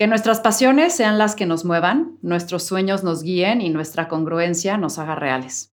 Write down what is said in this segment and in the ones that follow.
Que nuestras pasiones sean las que nos muevan, nuestros sueños nos guíen y nuestra congruencia nos haga reales.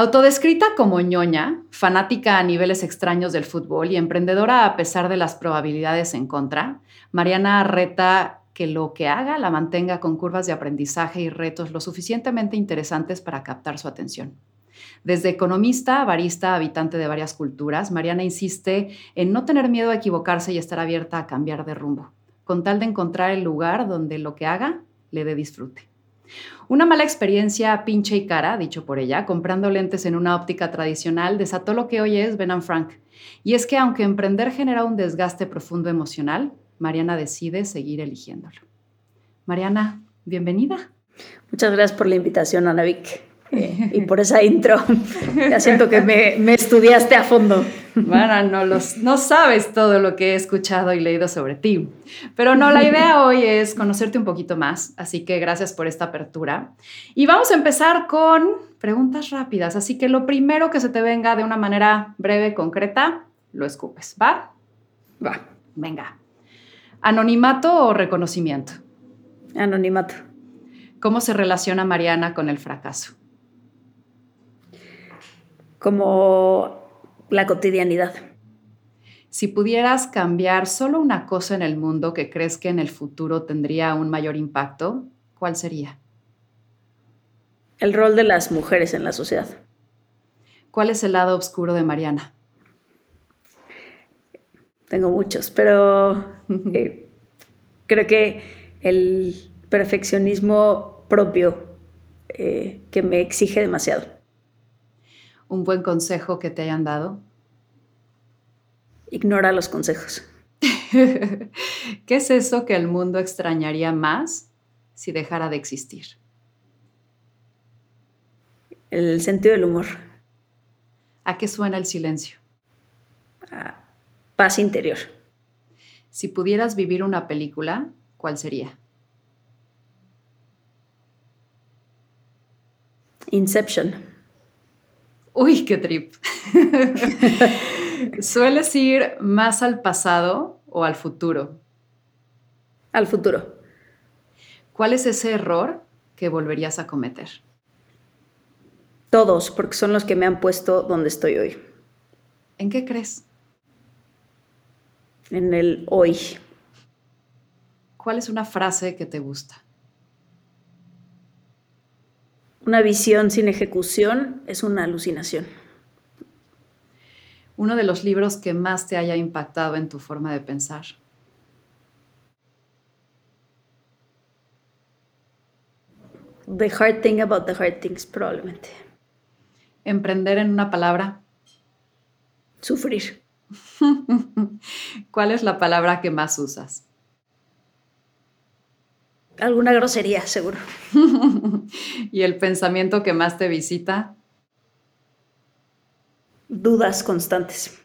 Autodescrita como ñoña, fanática a niveles extraños del fútbol y emprendedora a pesar de las probabilidades en contra, Mariana reta que lo que haga la mantenga con curvas de aprendizaje y retos lo suficientemente interesantes para captar su atención. Desde economista, barista, habitante de varias culturas, Mariana insiste en no tener miedo a equivocarse y estar abierta a cambiar de rumbo, con tal de encontrar el lugar donde lo que haga le dé disfrute. Una mala experiencia pinche y cara, dicho por ella, comprando lentes en una óptica tradicional, desató lo que hoy es Ben Frank. Y es que aunque emprender genera un desgaste profundo emocional, Mariana decide seguir eligiéndolo. Mariana, bienvenida. Muchas gracias por la invitación, Ana Vic. Eh, y por esa intro. ya siento que me, estudiaste a fondo. Bueno, no, los, no sabes todo lo que he escuchado y leído sobre ti. Pero no, la idea hoy es conocerte un poquito más, así que gracias por esta apertura. Y vamos a empezar con preguntas rápidas, así que lo primero que se te venga de una manera breve, concreta, lo escupes, ¿va? Va. Venga. ¿Anonimato o reconocimiento? Anonimato. ¿Cómo se relaciona Mariana con el fracaso? Como la cotidianidad. Si pudieras cambiar solo una cosa en el mundo que crees que en el futuro tendría un mayor impacto, ¿cuál sería? El rol de las mujeres en la sociedad. ¿Cuál es el lado oscuro de Mariana? Tengo muchos, pero eh, creo que el perfeccionismo propio eh, que me exige demasiado un buen consejo que te hayan dado? Ignora los consejos. ¿Qué es eso que el mundo extrañaría más si dejara de existir? El sentido del humor. ¿A qué suena el silencio? A paz interior. Si pudieras vivir una película, ¿cuál sería? Inception. Uy, qué trip. ¿Sueles ir más al pasado o al futuro? Al futuro. ¿Cuál es ese error que volverías a cometer? Todos, porque son los que me han puesto donde estoy hoy. ¿En qué crees? En el hoy. ¿Cuál es una frase que te gusta? Una visión sin ejecución es una alucinación. Uno de los libros que más te haya impactado en tu forma de pensar. The Hard Thing About the Hard Things, probablemente. Emprender en una palabra. Sufrir. ¿Cuál es la palabra que más usas? Alguna grosería, seguro. ¿Y el pensamiento que más te visita? Dudas constantes.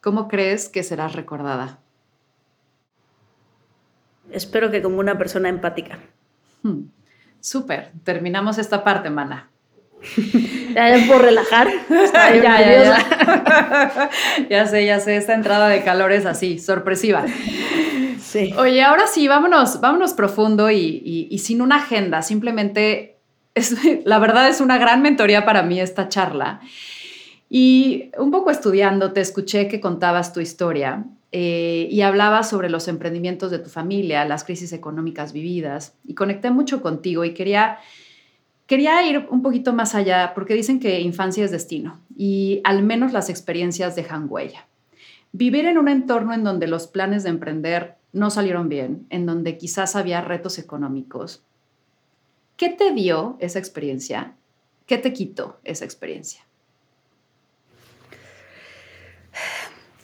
¿Cómo crees que serás recordada? Espero que como una persona empática. Hmm. Súper, terminamos esta parte, mana. ya, por relajar. ya, ya, ya. ya sé, ya sé, esta entrada de calor es así, sorpresiva. Oye, ahora sí, vámonos, vámonos profundo y, sin una agenda, simplemente, la verdad es una gran mentoría para mí esta charla. Y un poco estudiando, te escuché que contabas tu historia eh, y hablabas sobre los emprendimientos de tu familia, las crisis económicas vividas, y conecté mucho contigo y quería, quería ir un poquito más allá, porque dicen que infancia es destino y al menos las experiencias dejan huella. Vivir en un entorno en donde los planes de emprender no salieron bien, en donde quizás había retos económicos. ¿Qué te dio esa experiencia? ¿Qué te quitó esa experiencia?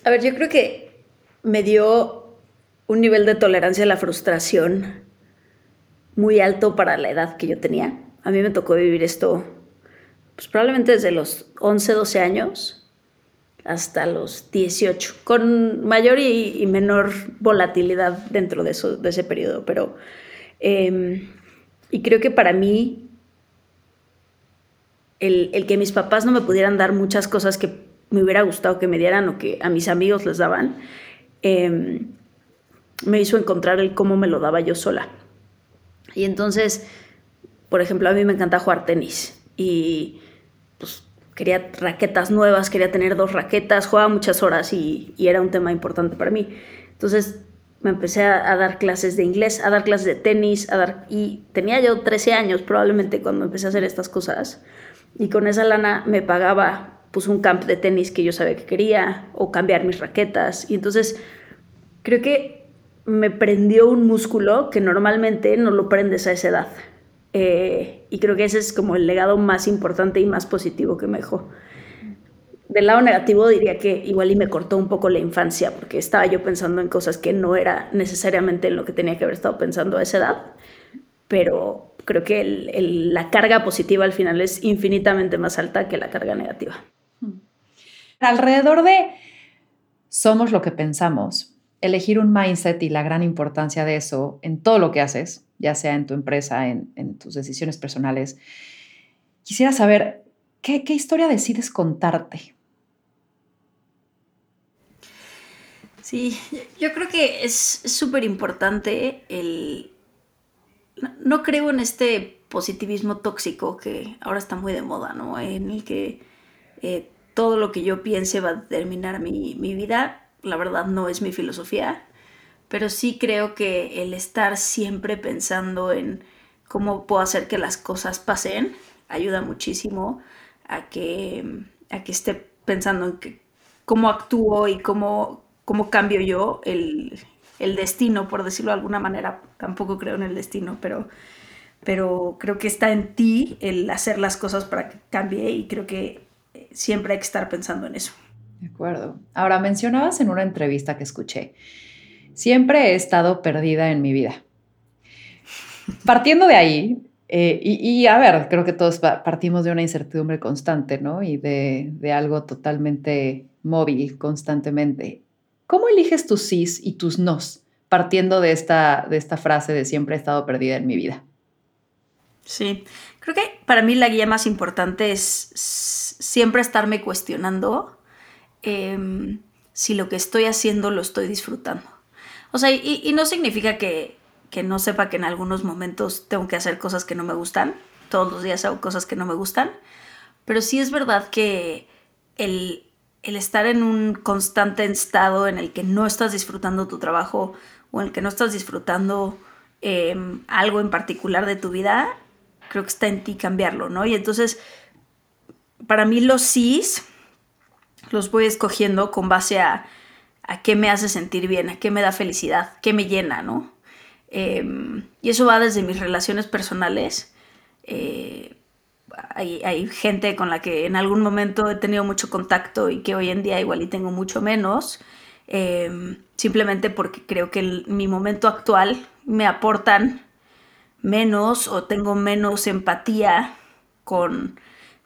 A ver, yo creo que me dio un nivel de tolerancia a la frustración muy alto para la edad que yo tenía. A mí me tocó vivir esto pues probablemente desde los 11, 12 años hasta los 18, con mayor y, menor volatilidad dentro de, eso, de ese periodo. Pero, em, y creo que para mí, el, el, que mis papás no me pudieran dar muchas cosas que me hubiera gustado que me dieran o que a mis amigos les daban, em, me hizo encontrar el cómo me lo daba yo sola. Y entonces, por ejemplo, a mí me encanta jugar tenis y quería raquetas nuevas, quería tener dos raquetas, jugaba muchas horas y, era un tema importante para mí. Entonces me empecé a, dar clases de inglés, a dar clases de tenis, a dar, y tenía yo 13 años probablemente cuando empecé a hacer estas cosas. Y con esa lana me pagaba pues un camp de tenis que yo sabía que quería o cambiar mis raquetas. Y entonces creo que me prendió un músculo que normalmente no lo prendes a esa edad. Eh, y creo que ese es como el legado más importante y más positivo que me dejó. Del lado negativo diría que igual y me cortó un poco la infancia, porque estaba yo pensando en cosas que no era necesariamente en lo que tenía que haber estado pensando a esa edad, pero creo que la carga positiva al final es infinitamente más alta que la carga negativa. Alrededor de somos lo que pensamos, elegir un mindset y la gran importancia de eso en todo lo que haces, ya sea en tu empresa, en, tus decisiones personales. Quisiera saber, ¿qué, historia decides contarte? Sí, yo creo que es súper importante el... No, creo en este positivismo tóxico que ahora está muy de moda, ¿no? En el que eh, todo lo que yo piense va a determinar mi, mi vida. La verdad no es mi filosofía pero sí creo que el estar siempre pensando en cómo puedo hacer que las cosas pasen ayuda muchísimo a que, a que esté pensando en cómo actúo y cómo, cómo cambio yo el, destino, por decirlo de alguna manera. Tampoco creo en el destino, pero, pero creo que está en ti el hacer las cosas para que cambie y creo que siempre hay que estar pensando en eso. De acuerdo. Ahora, mencionabas en una entrevista que escuché Siempre he estado perdida en mi vida. Partiendo de ahí, eh, y, a ver, creo que todos partimos de una incertidumbre constante, ¿no? Y de, algo totalmente móvil constantemente. ¿Cómo eliges tus sís y tus nos partiendo de esta, de esta frase de siempre he estado perdida en mi vida? Sí, creo que para mí la guía más importante es siempre estarme cuestionando em, si lo que estoy haciendo lo estoy disfrutando. O sea, y, no significa que, no sepa que en algunos momentos tengo que hacer cosas que no me gustan. Todos los días hago cosas que no me gustan. Pero sí es verdad que el, estar en un constante estado en el que no estás disfrutando tu trabajo o en el que no estás disfrutando em, algo en particular de tu vida, creo que está en ti cambiarlo, ¿no? Y entonces, para mí los sís los voy escogiendo con base a a qué me hace sentir bien, a qué me da felicidad, qué me llena, ¿no? Em, y eso va desde mis relaciones personales. Eh, hay, gente con la que en algún momento he tenido mucho contacto y que hoy en día igual y tengo mucho menos, em, simplemente porque creo que en mi momento actual me aportan menos o tengo menos empatía con,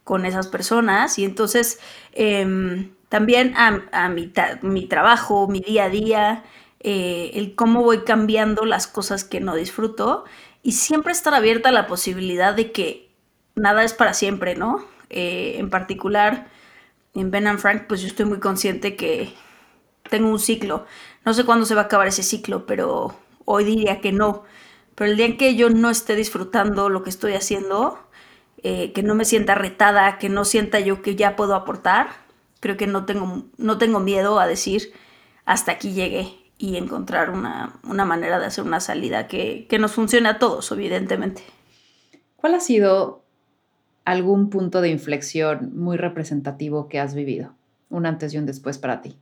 con esas personas y entonces em, también a, mi, trabajo, mi día a día, eh, el cómo voy cambiando las cosas que no disfruto y siempre estar abierta a la posibilidad de que nada es para siempre, ¿no? Eh, en particular, en Ben and Frank, pues yo estoy muy consciente que tengo un ciclo. No sé cuándo se va a acabar ese ciclo, pero hoy diría que no. Pero el día en que yo no esté disfrutando lo que estoy haciendo, eh, que no me sienta retada, que no sienta yo que ya puedo aportar, creo que no tengo, no tengo miedo a decir hasta aquí llegué y encontrar una, manera de hacer una salida que, nos funcione a todos, evidentemente. ¿Cuál ha sido algún punto de inflexión muy representativo que has vivido? Un antes y un después para ti.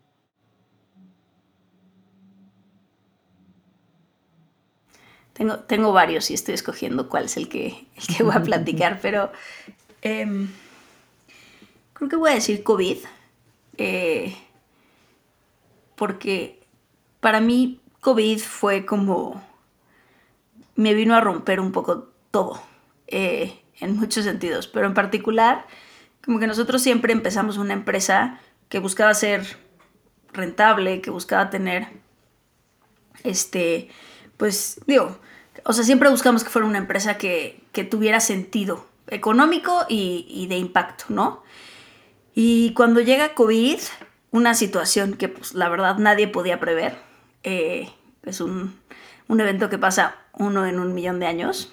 Tengo, tengo varios y estoy escogiendo cuál es el que, el que voy a platicar, pero em, creo que voy a decir COVID. Eh, porque para mí COVID fue como, me vino a romper un poco todo, eh, en muchos sentidos, pero en particular Como que nosotros siempre empezamos una empresa que buscaba ser rentable, que buscaba tener, este, pues digo, o sea, siempre buscamos que fuera una empresa que, tuviera sentido económico y, de impacto, ¿no? Y cuando llega COVID, una situación que pues la verdad nadie podía prever, eh, es un, un evento que pasa uno en un millón de años,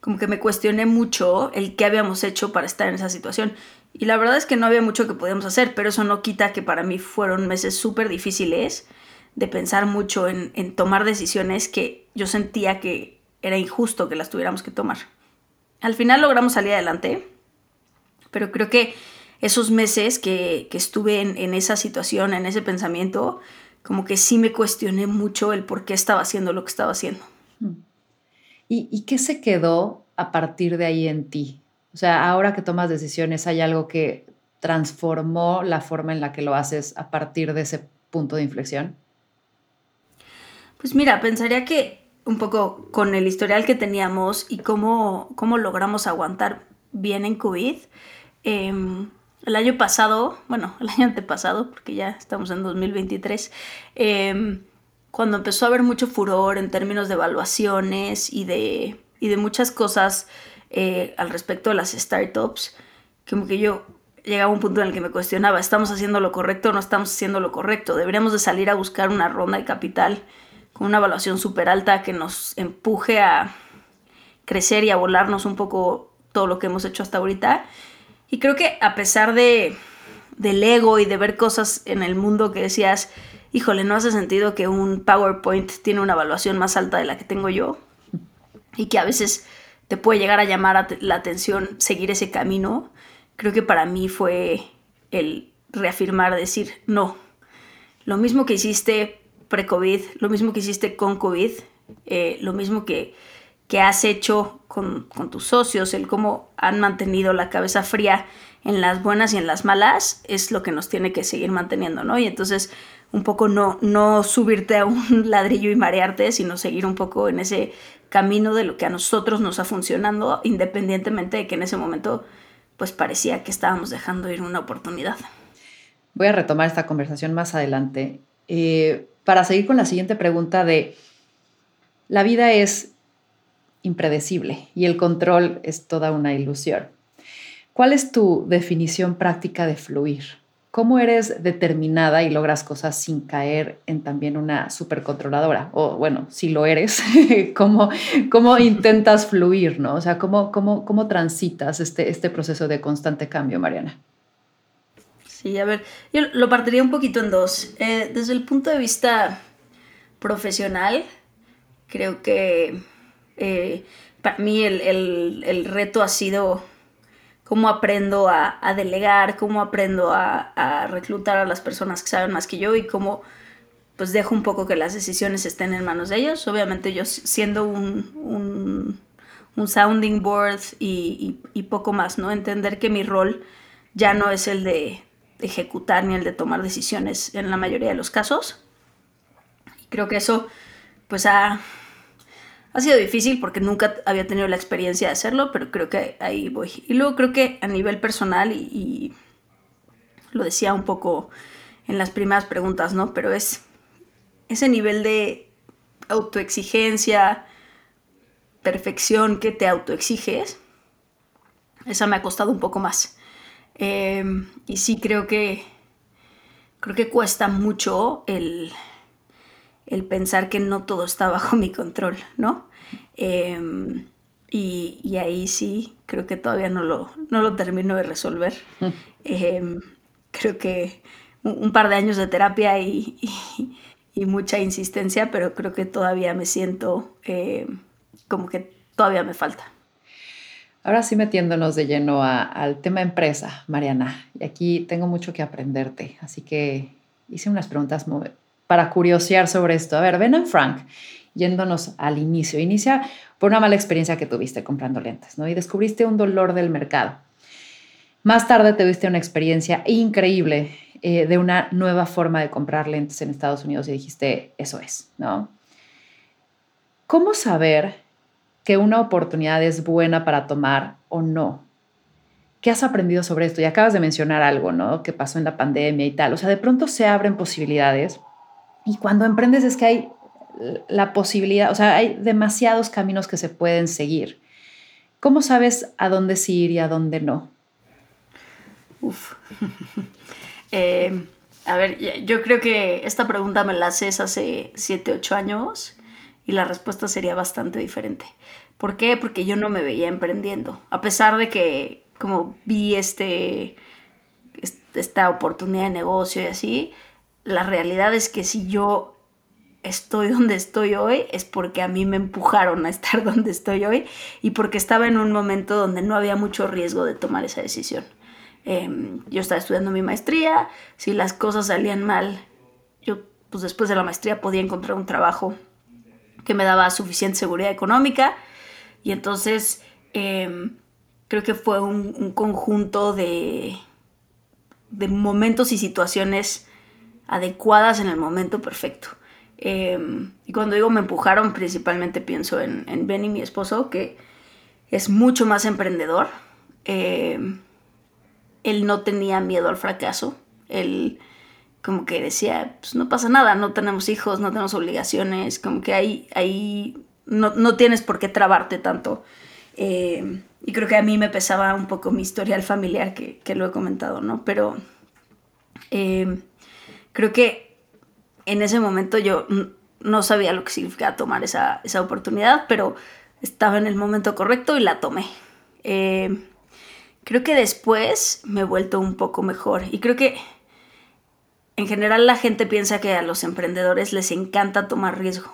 como que me cuestioné mucho el qué habíamos hecho para estar en esa situación. Y la verdad es que no había mucho que podíamos hacer, pero eso no quita que para mí fueron meses súper difíciles de pensar mucho en, tomar decisiones que yo sentía que era injusto que las tuviéramos que tomar. Al final logramos salir adelante, pero creo que esos meses que, estuve en, esa situación, en ese pensamiento, como que sí me cuestioné mucho el por qué estaba haciendo lo que estaba haciendo. ¿Y, ¿Y, qué se quedó a partir de ahí en ti? O sea, ahora que tomas decisiones, ¿hay algo que transformó la forma en la que lo haces a partir de ese punto de inflexión? Pues mira, pensaría que un poco con el historial que teníamos y cómo, cómo logramos aguantar bien en COVID, em, el año pasado, bueno, el año antepasado, porque ya estamos en 2023, em, cuando empezó a haber mucho furor en términos de evaluaciones y de, y de muchas cosas eh, al respecto de las startups, como que yo llegaba a un punto en el que me cuestionaba, ¿estamos haciendo lo correcto o no estamos haciendo lo correcto? ¿Deberíamos de salir a buscar una ronda de capital? con una evaluación súper alta que nos empuje a crecer y a volarnos un poco todo lo que hemos hecho hasta ahorita. Y creo que a pesar de, del ego y de ver cosas en el mundo que decías, híjole, no hace sentido que un PowerPoint tiene una evaluación más alta de la que tengo yo y que a veces te puede llegar a llamar la atención seguir ese camino, creo que para mí fue el reafirmar, decir, no, lo mismo que hiciste pre-COVID, lo mismo que hiciste con COVID, eh, lo mismo que, que has hecho con, tus socios, el cómo han mantenido la cabeza fría en las buenas y en las malas, es lo que nos tiene que seguir manteniendo, ¿no? Y entonces un poco no, no subirte a un ladrillo y marearte, sino seguir un poco en ese camino de lo que a nosotros nos ha funcionando, independientemente de que en ese momento pues parecía que estábamos dejando ir una oportunidad. Voy a retomar esta conversación más adelante. Eh, para seguir con la siguiente pregunta de, la vida es impredecible y el control es toda una ilusión. ¿Cuál es tu definición práctica de fluir? ¿Cómo eres determinada y logras cosas sin caer en también una supercontroladora? O bueno, si lo eres, ¿cómo, ¿cómo, intentas fluir? ¿no? O sea, ¿cómo, cómo, cómo transitas este, este proceso de constante cambio, Mariana? Sí, a ver, yo lo partiría un poquito en dos. Eh, desde el punto de vista profesional, creo que eh, para mí el, reto ha sido cómo aprendo a, delegar, cómo aprendo a, reclutar a las personas que saben más que yo y cómo pues dejo un poco que las decisiones estén en manos de ellos. Obviamente yo siendo un, un, sounding board y, y, poco más, ¿no? Entender que mi rol ya no es el de ejecutar ni el de tomar decisiones en la mayoría de los casos. creo que eso pues ha, ha sido difícil porque nunca había tenido la experiencia de hacerlo, pero creo que ahí voy. Y luego creo que a nivel personal, y, lo decía un poco en las primeras preguntas, ¿no? Pero es ese nivel de autoexigencia, perfección que te autoexiges, esa me ha costado un poco más. Em, y sí creo que creo que cuesta mucho el, pensar que no todo está bajo mi control, ¿no? Em, y, ahí sí, creo que todavía no lo, no lo termino de resolver. Em, creo que un, par de años de terapia y, y, mucha insistencia, pero creo que todavía me siento como que todavía me falta. Ahora sí metiéndonos de lleno al tema empresa, Mariana, y aquí tengo mucho que aprenderte, así que hice unas preguntas para curiosear sobre esto. A ver, Ben and Frank, yéndonos al inicio, inicia por una mala experiencia que tuviste comprando lentes, ¿no? Y descubriste un dolor del mercado. Más tarde te tuviste una experiencia increíble eh, de una nueva forma de comprar lentes en Estados Unidos y dijiste, eso es, ¿no? ¿Cómo saber que una oportunidad es buena para tomar o no. ¿Qué has aprendido sobre esto? Y acabas de mencionar algo, ¿no? Que pasó en la pandemia y tal. O sea, de pronto se abren posibilidades y cuando emprendes es que hay la posibilidad, o sea, hay demasiados caminos que se pueden seguir. ¿Cómo sabes a dónde sí ir y a dónde no? Uf. Eh, a ver, yo creo que esta pregunta me la haces hace 7, 8 años y la respuesta sería bastante diferente. ¿Por qué? Porque yo no me veía emprendiendo. A pesar de que como vi este, esta oportunidad de negocio y así, la realidad es que si yo estoy donde estoy hoy es porque a mí me empujaron a estar donde estoy hoy y porque estaba en un momento donde no había mucho riesgo de tomar esa decisión. Em, yo estaba estudiando mi maestría, si las cosas salían mal, yo pues después de la maestría podía encontrar un trabajo que me daba suficiente seguridad económica y entonces em, creo que fue un, conjunto de, de momentos y situaciones adecuadas en el momento perfecto. Em, y cuando digo me empujaron, principalmente pienso en, en Benny, mi esposo, que es mucho más emprendedor. Em, él no tenía miedo al fracaso. Él como que decía, pues no pasa nada, no tenemos hijos, no tenemos obligaciones, como que ahí, ahí no, no tienes por qué trabarte tanto. Em, y creo que a mí me pesaba un poco mi historial familiar, que, que lo he comentado, ¿no? Pero creo que en ese momento yo no sabía lo que significaba tomar esa, oportunidad, pero estaba en el momento correcto y la tomé. Eh, creo que después me he vuelto un poco mejor y creo que en general la gente piensa que a los emprendedores les encanta tomar riesgo.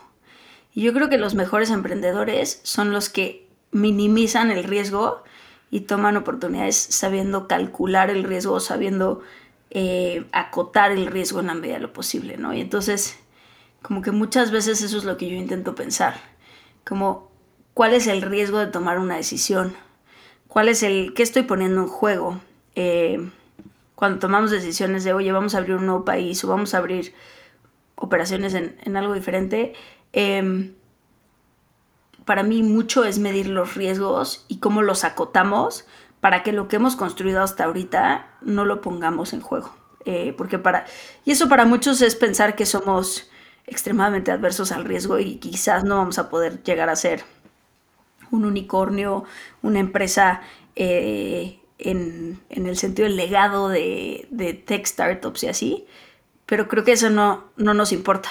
Y yo creo que los mejores emprendedores son los que minimizan el riesgo y toman oportunidades sabiendo calcular el riesgo, sabiendo eh, acotar el riesgo en la medida de lo posible, ¿no? Y entonces, como que muchas veces eso es lo que yo intento pensar, como cuál es el riesgo de tomar una decisión, cuál es el, qué estoy poniendo en juego. Eh, cuando tomamos decisiones de, oye, vamos a abrir un nuevo país o vamos a abrir operaciones en, algo diferente, em, para mí mucho es medir los riesgos y cómo los acotamos para que lo que hemos construido hasta ahorita no lo pongamos en juego. Eh, porque para, y eso para muchos es pensar que somos extremadamente adversos al riesgo y quizás no vamos a poder llegar a ser un unicornio, una empresa eh, en, el sentido del legado de, de, tech startups y así, pero creo que eso no, no nos importa.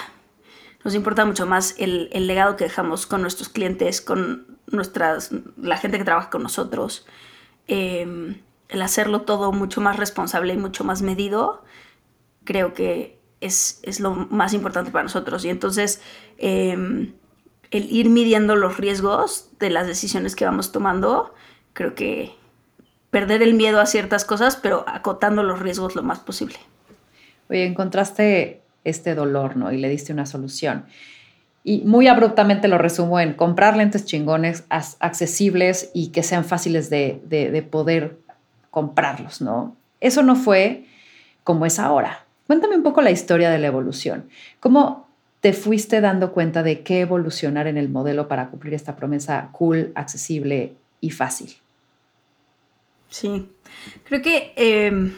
Nos importa mucho más el, el legado que dejamos con nuestros clientes, con nuestras, la gente que trabaja con nosotros, Em, el hacerlo todo mucho más responsable y mucho más medido, creo que es, lo más importante para nosotros. Y entonces, em, el ir midiendo los riesgos de las decisiones que vamos tomando, creo que perder el miedo a ciertas cosas, pero acotando los riesgos lo más posible. Oye, encontraste este dolor, ¿no? Y le diste una solución. Y muy abruptamente lo resumo en comprar lentes chingones, accesibles y que sean fáciles de, poder comprarlos, ¿no? Eso no fue como es ahora. Cuéntame un poco la historia de la evolución. ¿Cómo te fuiste dando cuenta de qué evolucionar en el modelo para cumplir esta promesa cool, accesible y fácil? Sí, creo que, em,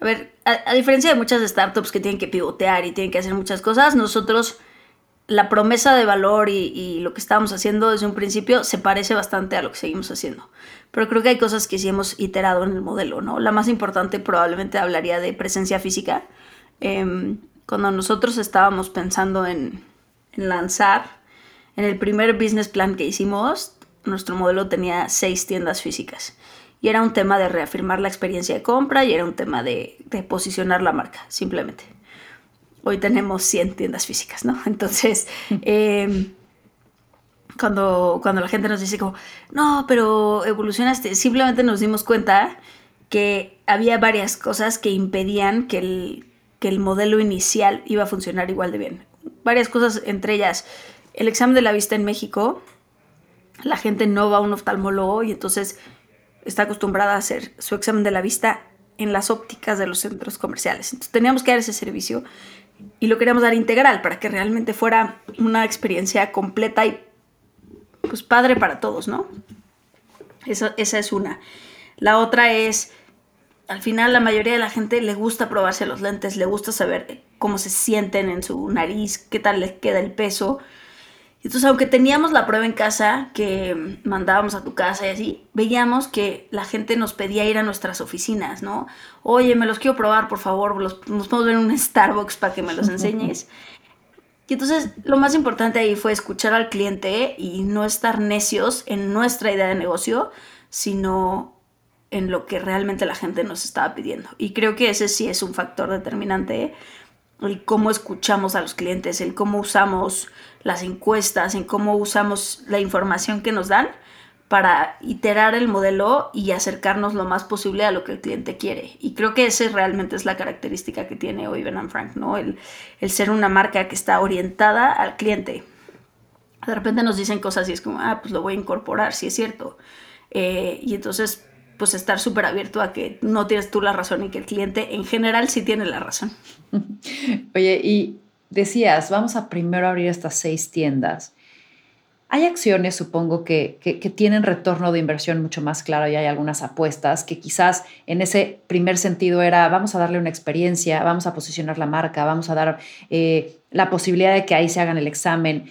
a ver, a, diferencia de muchas startups que tienen que pivotear y tienen que hacer muchas cosas, nosotros la promesa de valor y, lo que estábamos haciendo desde un principio se parece bastante a lo que seguimos haciendo. Pero creo que hay cosas que sí hemos iterado en el modelo, ¿no? La más importante probablemente hablaría de presencia física. Em, cuando nosotros estábamos pensando en, lanzar, en el primer business plan que hicimos, nuestro modelo tenía seis tiendas físicas. Y era un tema de reafirmar la experiencia de compra y era un tema de, de posicionar la marca, simplemente hoy tenemos 100 tiendas físicas, ¿no? Entonces, em, cuando, cuando la gente nos dice como, no, pero evolucionaste, simplemente nos dimos cuenta que había varias cosas que impedían que el, que el modelo inicial iba a funcionar igual de bien. Varias cosas, entre ellas, el examen de la vista en México, la gente no va a un oftalmólogo y entonces está acostumbrada a hacer su examen de la vista en las ópticas de los centros comerciales. Entonces teníamos que dar ese servicio y lo queríamos dar integral para que realmente fuera una experiencia completa y pues padre para todos, ¿no? esa es una. La otra es, al final la mayoría de la gente le gusta probarse los lentes, le gusta saber cómo se sienten en su nariz, qué tal les queda el peso. Entonces, aunque teníamos la prueba en casa, que mandábamos a tu casa y así, veíamos que la gente nos pedía ir a nuestras oficinas, ¿no? Oye, me los quiero probar, por favor, los, nos podemos ver en un Starbucks para que me los enseñes. Y entonces lo más importante ahí fue escuchar al cliente y no estar necios en nuestra idea de negocio, sino en lo que realmente la gente nos estaba pidiendo. Y creo que ese sí es un factor determinante, el cómo escuchamos a los clientes, el cómo usamos las encuestas, en cómo usamos la información que nos dan para iterar el modelo y acercarnos lo más posible a lo que el cliente quiere. Y creo que esa realmente es la característica que tiene hoy Ben Frank, ¿no? El, ser una marca que está orientada al cliente. De repente nos dicen cosas y es como, ah, pues lo voy a incorporar, sí es cierto. Eh, y entonces, pues estar súper abierto a que no tienes tú la razón y que el cliente en general sí tiene la razón. Oye, y decías, vamos a primero abrir estas seis tiendas hay acciones, supongo, que, tienen retorno de inversión mucho más claro y hay algunas apuestas que quizás en ese primer sentido era vamos a darle una experiencia, vamos a posicionar la marca, vamos a dar eh, la posibilidad de que ahí se hagan el examen.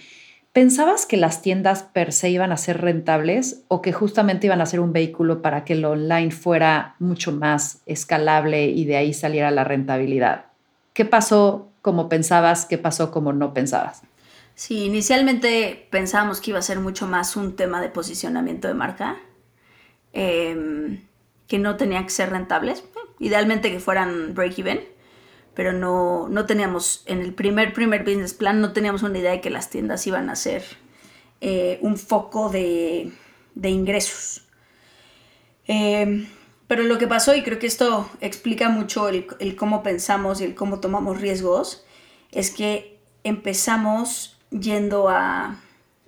¿Pensabas que las tiendas per se iban a ser rentables o que justamente iban a ser un vehículo para que lo online fuera mucho más escalable y de ahí saliera la rentabilidad? ¿Qué pasó como pensabas? ¿Qué pasó como no pensabas? Sí, inicialmente pensábamos que iba a ser mucho más un tema de posicionamiento de marca, em, que no tenía que ser rentables, idealmente que fueran break-even, pero no, no teníamos, en el primer, primer business plan, no teníamos una idea de que las tiendas iban a ser eh, un foco de, ingresos. Em, pero lo que pasó, y creo que esto explica mucho el, el cómo pensamos y el cómo tomamos riesgos, es que empezamos yendo a,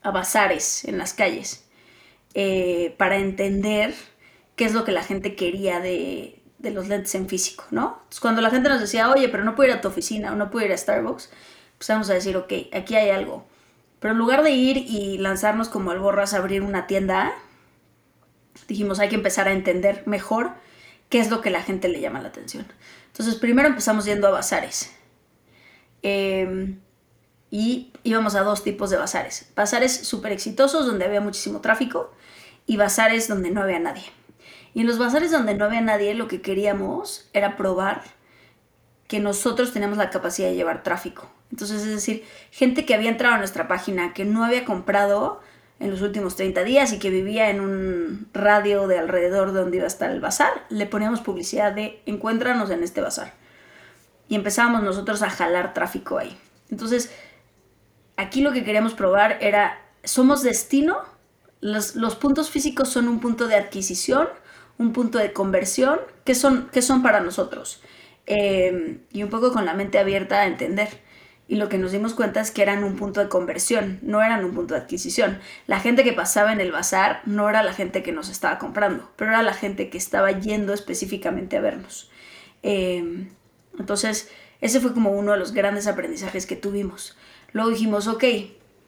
bazares en las calles eh, para entender qué es lo que la gente quería de, los lentes en físico, ¿no? Entonces, cuando la gente nos decía, oye, pero no puedo ir a tu oficina o no puedo ir a Starbucks, empezamos a decir, ok, aquí hay algo. Pero en lugar de ir y lanzarnos como alborras a abrir una tienda, dijimos, hay que empezar a entender mejor qué es lo que la gente le llama la atención. Entonces, primero empezamos yendo a bazares. Eh, y íbamos a dos tipos de bazares. Bazares súper exitosos donde había muchísimo tráfico y bazares donde no había nadie. Y en los bazares donde no había nadie lo que queríamos era probar que nosotros teníamos la capacidad de llevar tráfico. Entonces, es decir, gente que había entrado a nuestra página, que no había comprado en los últimos 30 días y que vivía en un radio de alrededor de donde iba a estar el bazar, le poníamos publicidad de encuéntranos en este bazar. Y empezábamos nosotros a jalar tráfico ahí. Entonces, aquí lo que queríamos probar era, ¿somos destino? Los, puntos físicos son un punto de adquisición, un punto de conversión, ¿qué son, qué son para nosotros? Em, y un poco con la mente abierta a entender. Y lo que nos dimos cuenta es que eran un punto de conversión, no eran un punto de adquisición. La gente que pasaba en el bazar no era la gente que nos estaba comprando, pero era la gente que estaba yendo específicamente a vernos. Em, entonces, ese fue como uno de los grandes aprendizajes que tuvimos. Luego dijimos, ok,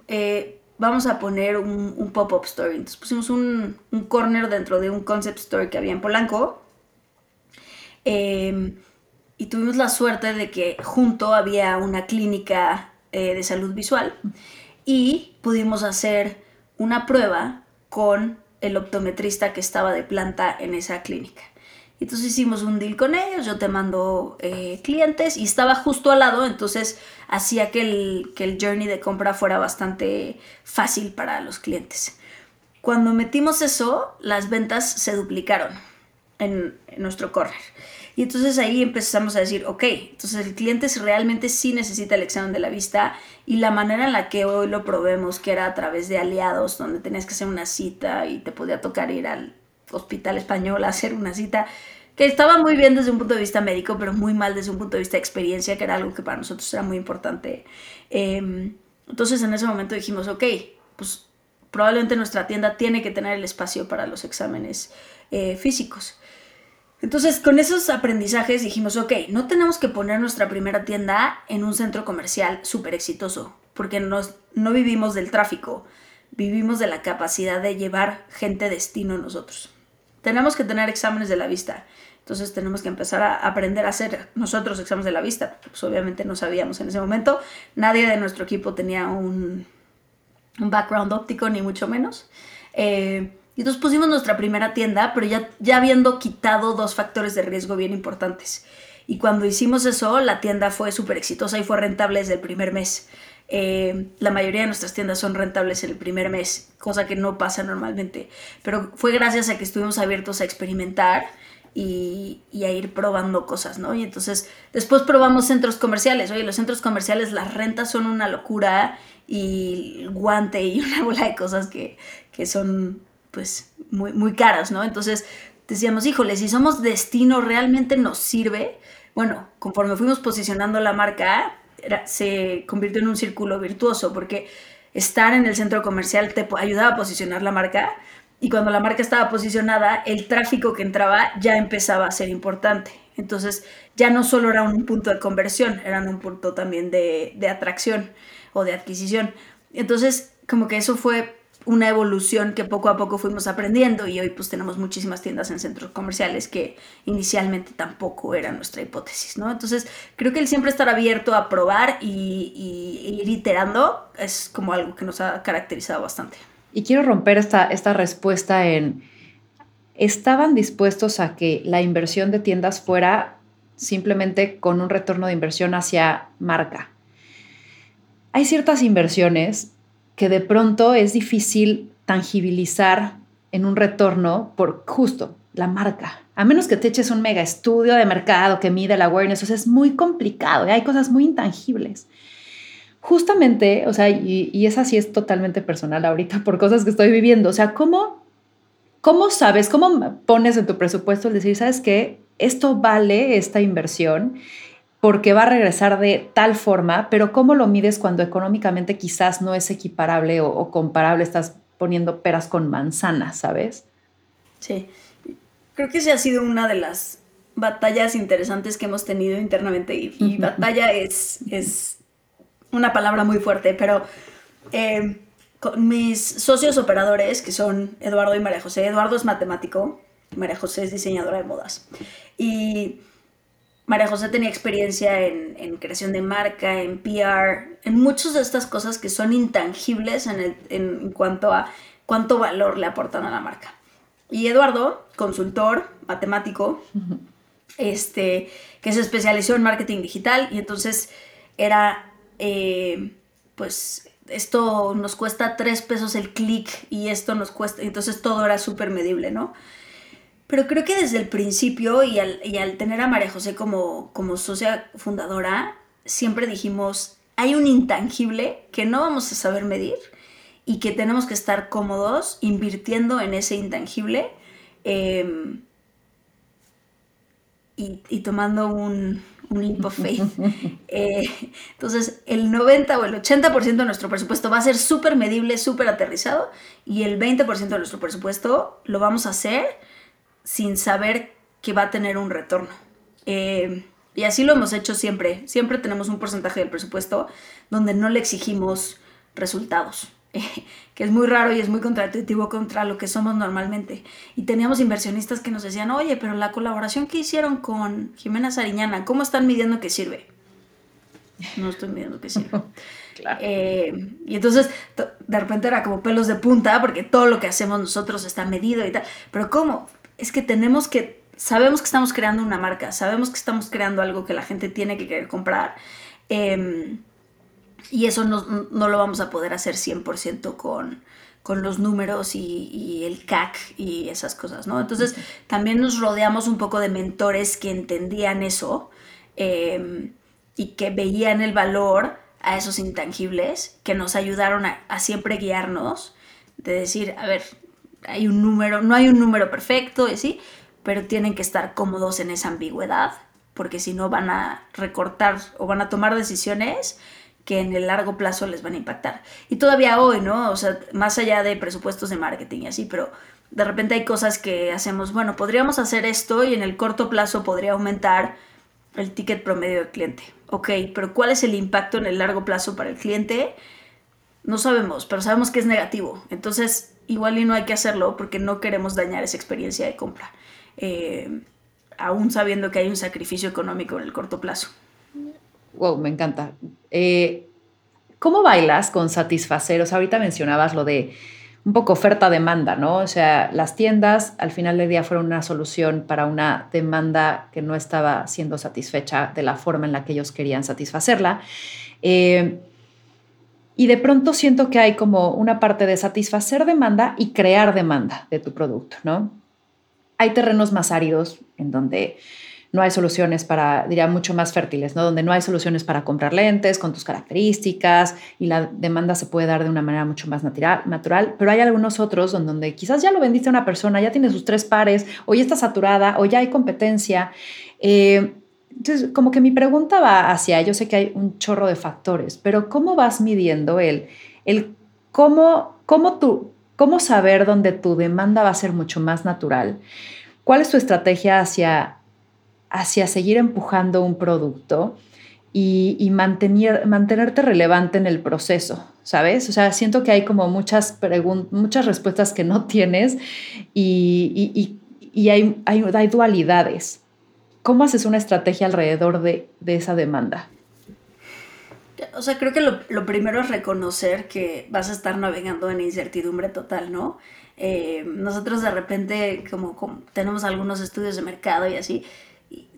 eh, vamos a poner un, pop-up store. Entonces pusimos un, corner dentro de un concept store que había en Polanco. Em, y tuvimos la suerte de que junto había una clínica eh, de salud visual y pudimos hacer una prueba con el optometrista que estaba de planta en esa clínica. Entonces hicimos un deal con ellos, yo te mando eh, clientes y estaba justo al lado, entonces hacía que el, que el journey de compra fuera bastante fácil para los clientes. Cuando metimos eso, las ventas se duplicaron en, nuestro corner. Y entonces ahí empezamos a decir, ok, entonces el cliente realmente sí necesita el examen de la vista y la manera en la que hoy lo probemos, que era a través de aliados, donde tenías que hacer una cita y te podía tocar ir al hospital español a hacer una cita que estaba muy bien desde un punto de vista médico, pero muy mal desde un punto de vista de experiencia, que era algo que para nosotros era muy importante. Em, entonces en ese momento dijimos, ok, pues probablemente nuestra tienda tiene que tener el espacio para los exámenes eh, físicos. Entonces, con esos aprendizajes dijimos, ok, no tenemos que poner nuestra primera tienda en un centro comercial súper exitoso, porque nos, no vivimos del tráfico, vivimos de la capacidad de llevar gente destino nosotros. tenemos que tener exámenes de la vista. Entonces tenemos que empezar a aprender a hacer nosotros exámenes de la vista. Pues obviamente no sabíamos en ese momento. Nadie de nuestro equipo tenía un, un background óptico, ni mucho menos. Eh, y entonces pusimos nuestra primera tienda, pero ya, ya habiendo quitado dos factores de riesgo bien importantes. Y cuando hicimos eso, la tienda fue súper exitosa y fue rentable desde el primer mes. Eh, la mayoría de nuestras tiendas son rentables en el primer mes, cosa que no pasa normalmente. Pero fue gracias a que estuvimos abiertos a experimentar y, y, a ir probando cosas, ¿no? Y entonces después probamos centros comerciales. Oye, los centros comerciales, las rentas son una locura y guante y una bola de cosas que, que son pues muy, muy caras, ¿no? Entonces decíamos, híjole, si somos destino, ¿realmente nos sirve? Bueno, conforme fuimos posicionando la marca, se convirtió en un círculo virtuoso porque estar en el centro comercial te ayudaba a posicionar la marca y cuando la marca estaba posicionada, el tráfico que entraba ya empezaba a ser importante. Entonces ya no solo era un punto de conversión, era un punto también de atracción o de adquisición. Entonces como que eso fue una evolución que poco a poco fuimos aprendiendo y hoy pues tenemos muchísimas tiendas en centros comerciales que inicialmente tampoco era nuestra hipótesis, ¿no? Entonces creo que el siempre estar abierto a probar y, y, ir iterando es como algo que nos ha caracterizado bastante. Y quiero romper esta, esta respuesta en, ¿estaban dispuestos a que la inversión de tiendas fuera simplemente con un retorno de inversión hacia marca? Hay ciertas inversiones que de pronto es difícil tangibilizar en un retorno por justo la marca. A menos que te eches un mega estudio de mercado que mide la awareness, o sea, es muy complicado y hay cosas muy intangibles. Justamente, o sea, y, y esa sí es totalmente personal ahorita por cosas que estoy viviendo. O sea, ¿cómo, cómo sabes, cómo pones en tu presupuesto el decir, sabes qué, esto vale esta inversión porque va a regresar de tal forma, pero ¿cómo lo mides cuando económicamente quizás no es equiparable o, comparable? Estás poniendo peras con manzanas, ¿sabes? Sí, creo que esa ha sido una de las batallas interesantes que hemos tenido internamente y, batalla es, es una palabra muy fuerte, pero eh, con mis socios operadores, que son Eduardo y María José, Eduardo es matemático, María José es diseñadora de modas. Y María José tenía experiencia en, creación de marca, en PR, en muchas de estas cosas que son intangibles en, cuanto a cuánto valor le aportan a la marca. Y Eduardo, consultor, matemático, este, que se especializó en marketing digital y entonces era, eh, pues, esto nos cuesta tres pesos el clic y esto nos cuesta, entonces todo era súper medible, ¿no? Pero creo que desde el principio y al, tener a María José como, como socia fundadora, siempre dijimos, hay un intangible que no vamos a saber medir y que tenemos que estar cómodos invirtiendo en ese intangible em, y, tomando un, un leap of faith. Eh, entonces, el 90 o el 80% de nuestro presupuesto va a ser súper medible, súper aterrizado y el 20% de nuestro presupuesto lo vamos a hacer sin saber que va a tener un retorno. Eh, y así lo hemos hecho siempre. Siempre tenemos un porcentaje del presupuesto donde no le exigimos resultados, que es muy raro y es muy contraintuitivo contra lo que somos normalmente. Y teníamos inversionistas que nos decían, oye, pero la colaboración que hicieron con Jimena Sariñana, ¿cómo están midiendo que sirve? No estoy midiendo que sirve. Eh, y entonces de repente era como pelos de punta porque todo lo que hacemos nosotros está medido y tal. Pero ¿cómo? Es que tenemos que, sabemos que estamos creando una marca, sabemos que estamos creando algo que la gente tiene que querer comprar. Em, y eso no, lo vamos a poder hacer 100% con, con los números y, el CAC y esas cosas, ¿no? Entonces, también nos rodeamos un poco de mentores que entendían eso em, y que veían el valor a esos intangibles, que nos ayudaron a, a siempre guiarnos, de decir, a ver, hay un número, no hay un número perfecto, ¿sí? pero tienen que estar cómodos en esa ambigüedad, porque si no van a recortar o van a tomar decisiones que en el largo plazo les van a impactar. Y todavía hoy, ¿no? O sea, más allá de presupuestos de marketing y así, pero de repente hay cosas que hacemos, bueno, podríamos hacer esto y en el corto plazo podría aumentar el ticket promedio del cliente. Ok, pero ¿cuál es el impacto en el largo plazo para el cliente? No sabemos, pero sabemos que es negativo. Entonces, igual y no hay que hacerlo porque no queremos dañar esa experiencia de compra, eh, aún sabiendo que hay un sacrificio económico en el corto plazo. Wow, me encanta. Eh, ¿Cómo bailas con satisfacer? O sea, ahorita mencionabas lo de un poco oferta-demanda, ¿no? O sea, las tiendas al final del día fueron una solución para una demanda que no estaba siendo satisfecha de la forma en la que ellos querían satisfacerla. Eh, y de pronto siento que hay como una parte de satisfacer demanda y crear demanda de tu producto, ¿no? Hay terrenos más áridos en donde no hay soluciones para, diría, mucho más fértiles, ¿no? Donde no hay soluciones para comprar lentes con tus características y la demanda se puede dar de una manera mucho más natural, pero hay algunos otros donde quizás ya lo vendiste a una persona, ya tiene sus tres pares, o ya está saturada, o ya hay competencia. Eh, entonces, como que mi pregunta va hacia, yo sé que hay un chorro de factores, pero ¿cómo vas midiendo el, el cómo, cómo, tú, cómo saber dónde tu demanda va a ser mucho más natural? ¿Cuál es tu estrategia hacia, hacia seguir empujando un producto y, mantener, mantenerte relevante en el proceso? ¿Sabes? O sea, siento que hay como muchas, muchas respuestas que no tienes y, y hay, hay, hay dualidades. ¿Cómo haces una estrategia alrededor de, esa demanda? O sea, creo que lo, primero es reconocer que vas a estar navegando en incertidumbre total, ¿no? Eh, nosotros de repente, como, tenemos algunos estudios de mercado y así,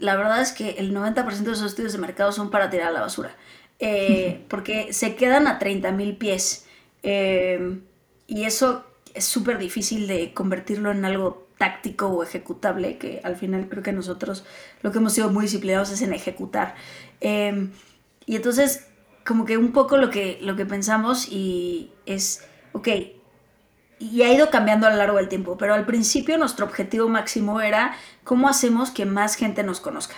la verdad es que el 90% de esos estudios de mercado son para tirar a la basura, eh, porque se quedan a 30 mil pies. Eh, y eso es súper difícil de convertirlo en algo táctico o ejecutable, que al final creo que nosotros lo que hemos sido muy disciplinados es en ejecutar. Em, y entonces, como que un poco lo que, lo que pensamos y es, ok, y ha ido cambiando a lo largo del tiempo, pero al principio nuestro objetivo máximo era cómo hacemos que más gente nos conozca.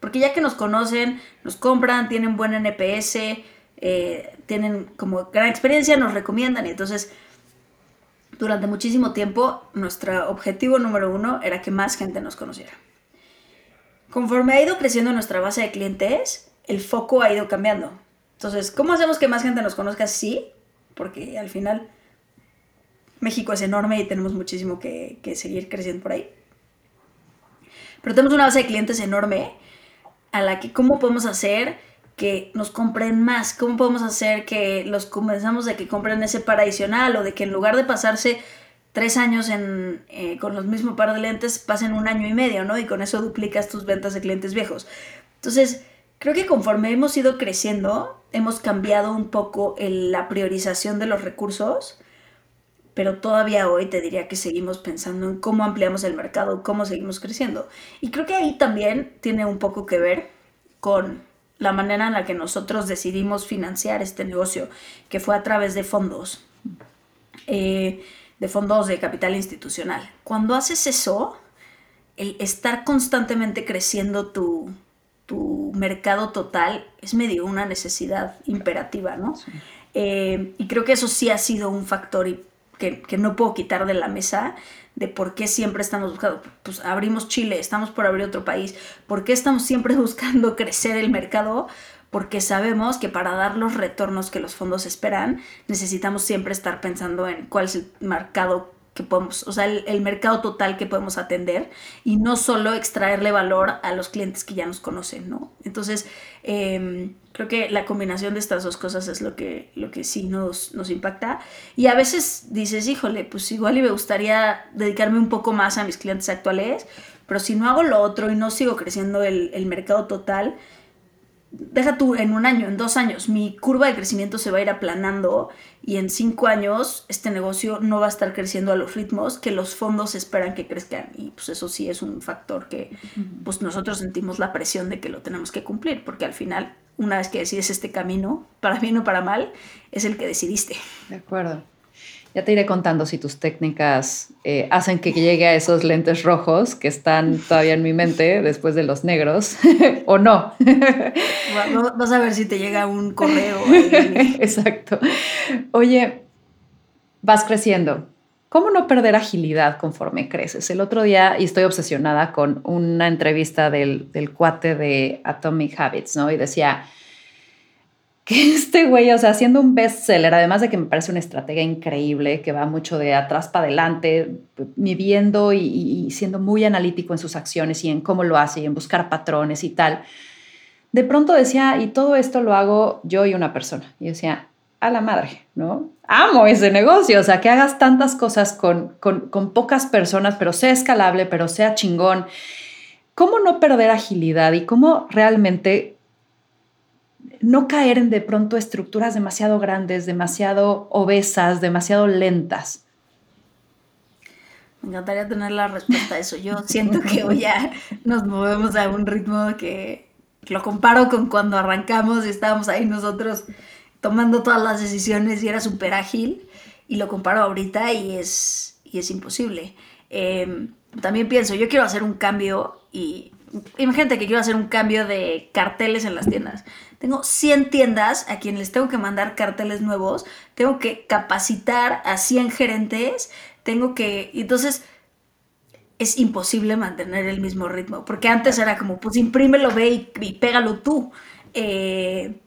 Porque ya que nos conocen, nos compran, tienen buen NPS, eh, tienen como gran experiencia, nos recomiendan y entonces durante muchísimo tiempo nuestro objetivo número uno era que más gente nos conociera. Conforme ha ido creciendo nuestra base de clientes, el foco ha ido cambiando. Entonces, ¿cómo hacemos que más gente nos conozca? Sí, porque al final México es enorme y tenemos muchísimo que, seguir creciendo por ahí. Pero tenemos una base de clientes enorme a la que cómo podemos hacer que nos compren más? ¿Cómo podemos hacer que los convenzamos de que compren ese par adicional o de que en lugar de pasarse tres años eh, con los mismos par de lentes, pasen un año y medio, ¿no? Y con eso duplicas tus ventas de clientes viejos. Entonces, creo que conforme hemos ido creciendo, hemos cambiado un poco la priorización de los recursos, pero todavía hoy te diría que seguimos pensando en cómo ampliamos el mercado, cómo seguimos creciendo. Y creo que ahí también tiene un poco que ver con la manera en la que nosotros decidimos financiar este negocio, que fue a través de fondos, eh, de fondos de capital institucional. Cuando haces eso, el estar constantemente creciendo tu, mercado total es medio una necesidad imperativa, ¿no? Eh, y creo que eso sí ha sido un factor que, no puedo quitar de la mesa de por qué siempre estamos buscando, pues abrimos Chile, estamos por abrir otro país, por qué estamos siempre buscando crecer el mercado, porque sabemos que para dar los retornos que los fondos esperan, necesitamos siempre estar pensando en cuál es el mercado que podemos, o sea, el, mercado total que podemos atender y no solo extraerle valor a los clientes que ya nos conocen, ¿no? Entonces, em, creo que la combinación de estas dos cosas es lo que, lo que sí nos, nos impacta. Y a veces dices, híjole, pues igual y me gustaría dedicarme un poco más a mis clientes actuales, pero si no hago lo otro y no sigo creciendo el, el mercado total, deja tú en un año, en dos años, mi curva de crecimiento se va a ir aplanando y en cinco años este negocio no va a estar creciendo a los ritmos que los fondos esperan que crezcan. Y pues eso sí es un factor que pues nosotros sentimos la presión de que lo tenemos que cumplir, porque al final, una vez que decides este camino, para bien o para mal, es el que decidiste. De acuerdo. Ya te iré contando si tus técnicas eh, hacen que llegue a esos lentes rojos que están todavía en mi mente después de los negros o no. Vas a ver si te llega un correo. Exacto. Oye, vas creciendo. ¿Cómo no perder agilidad conforme creces? El otro día, y estoy obsesionada con una entrevista del, del cuate de Atomic Habits, ¿no? Y decía, que este güey, o sea, haciendo un bestseller, además de que me parece una estrategia increíble, que va mucho de atrás para adelante, midiendo y, y, siendo muy analítico en sus acciones y en cómo lo hace y en buscar patrones y tal, de pronto decía, y todo esto lo hago yo y una persona. Y decía, a la madre, ¿no? Amo ese negocio, o sea, que hagas tantas cosas con, con, pocas personas, pero sea escalable, pero sea chingón. ¿Cómo no perder agilidad y cómo realmente no caer en de pronto estructuras demasiado grandes, demasiado obesas, demasiado lentas? Me encantaría tener la respuesta a eso. Yo siento que hoy ya nos movemos a un ritmo que lo comparo con cuando arrancamos y estábamos ahí nosotros tomando todas las decisiones y era súper ágil y lo comparo ahorita y es, y es imposible. Em, también pienso, yo quiero hacer un cambio y imagínate que quiero hacer un cambio de carteles en las tiendas. Tengo 100 tiendas a quienes les tengo que mandar carteles nuevos, tengo que capacitar a 100 gerentes, tengo que... Entonces, es imposible mantener el mismo ritmo, porque antes era como, pues imprímelo, ve y, y pégalo tú. Eh,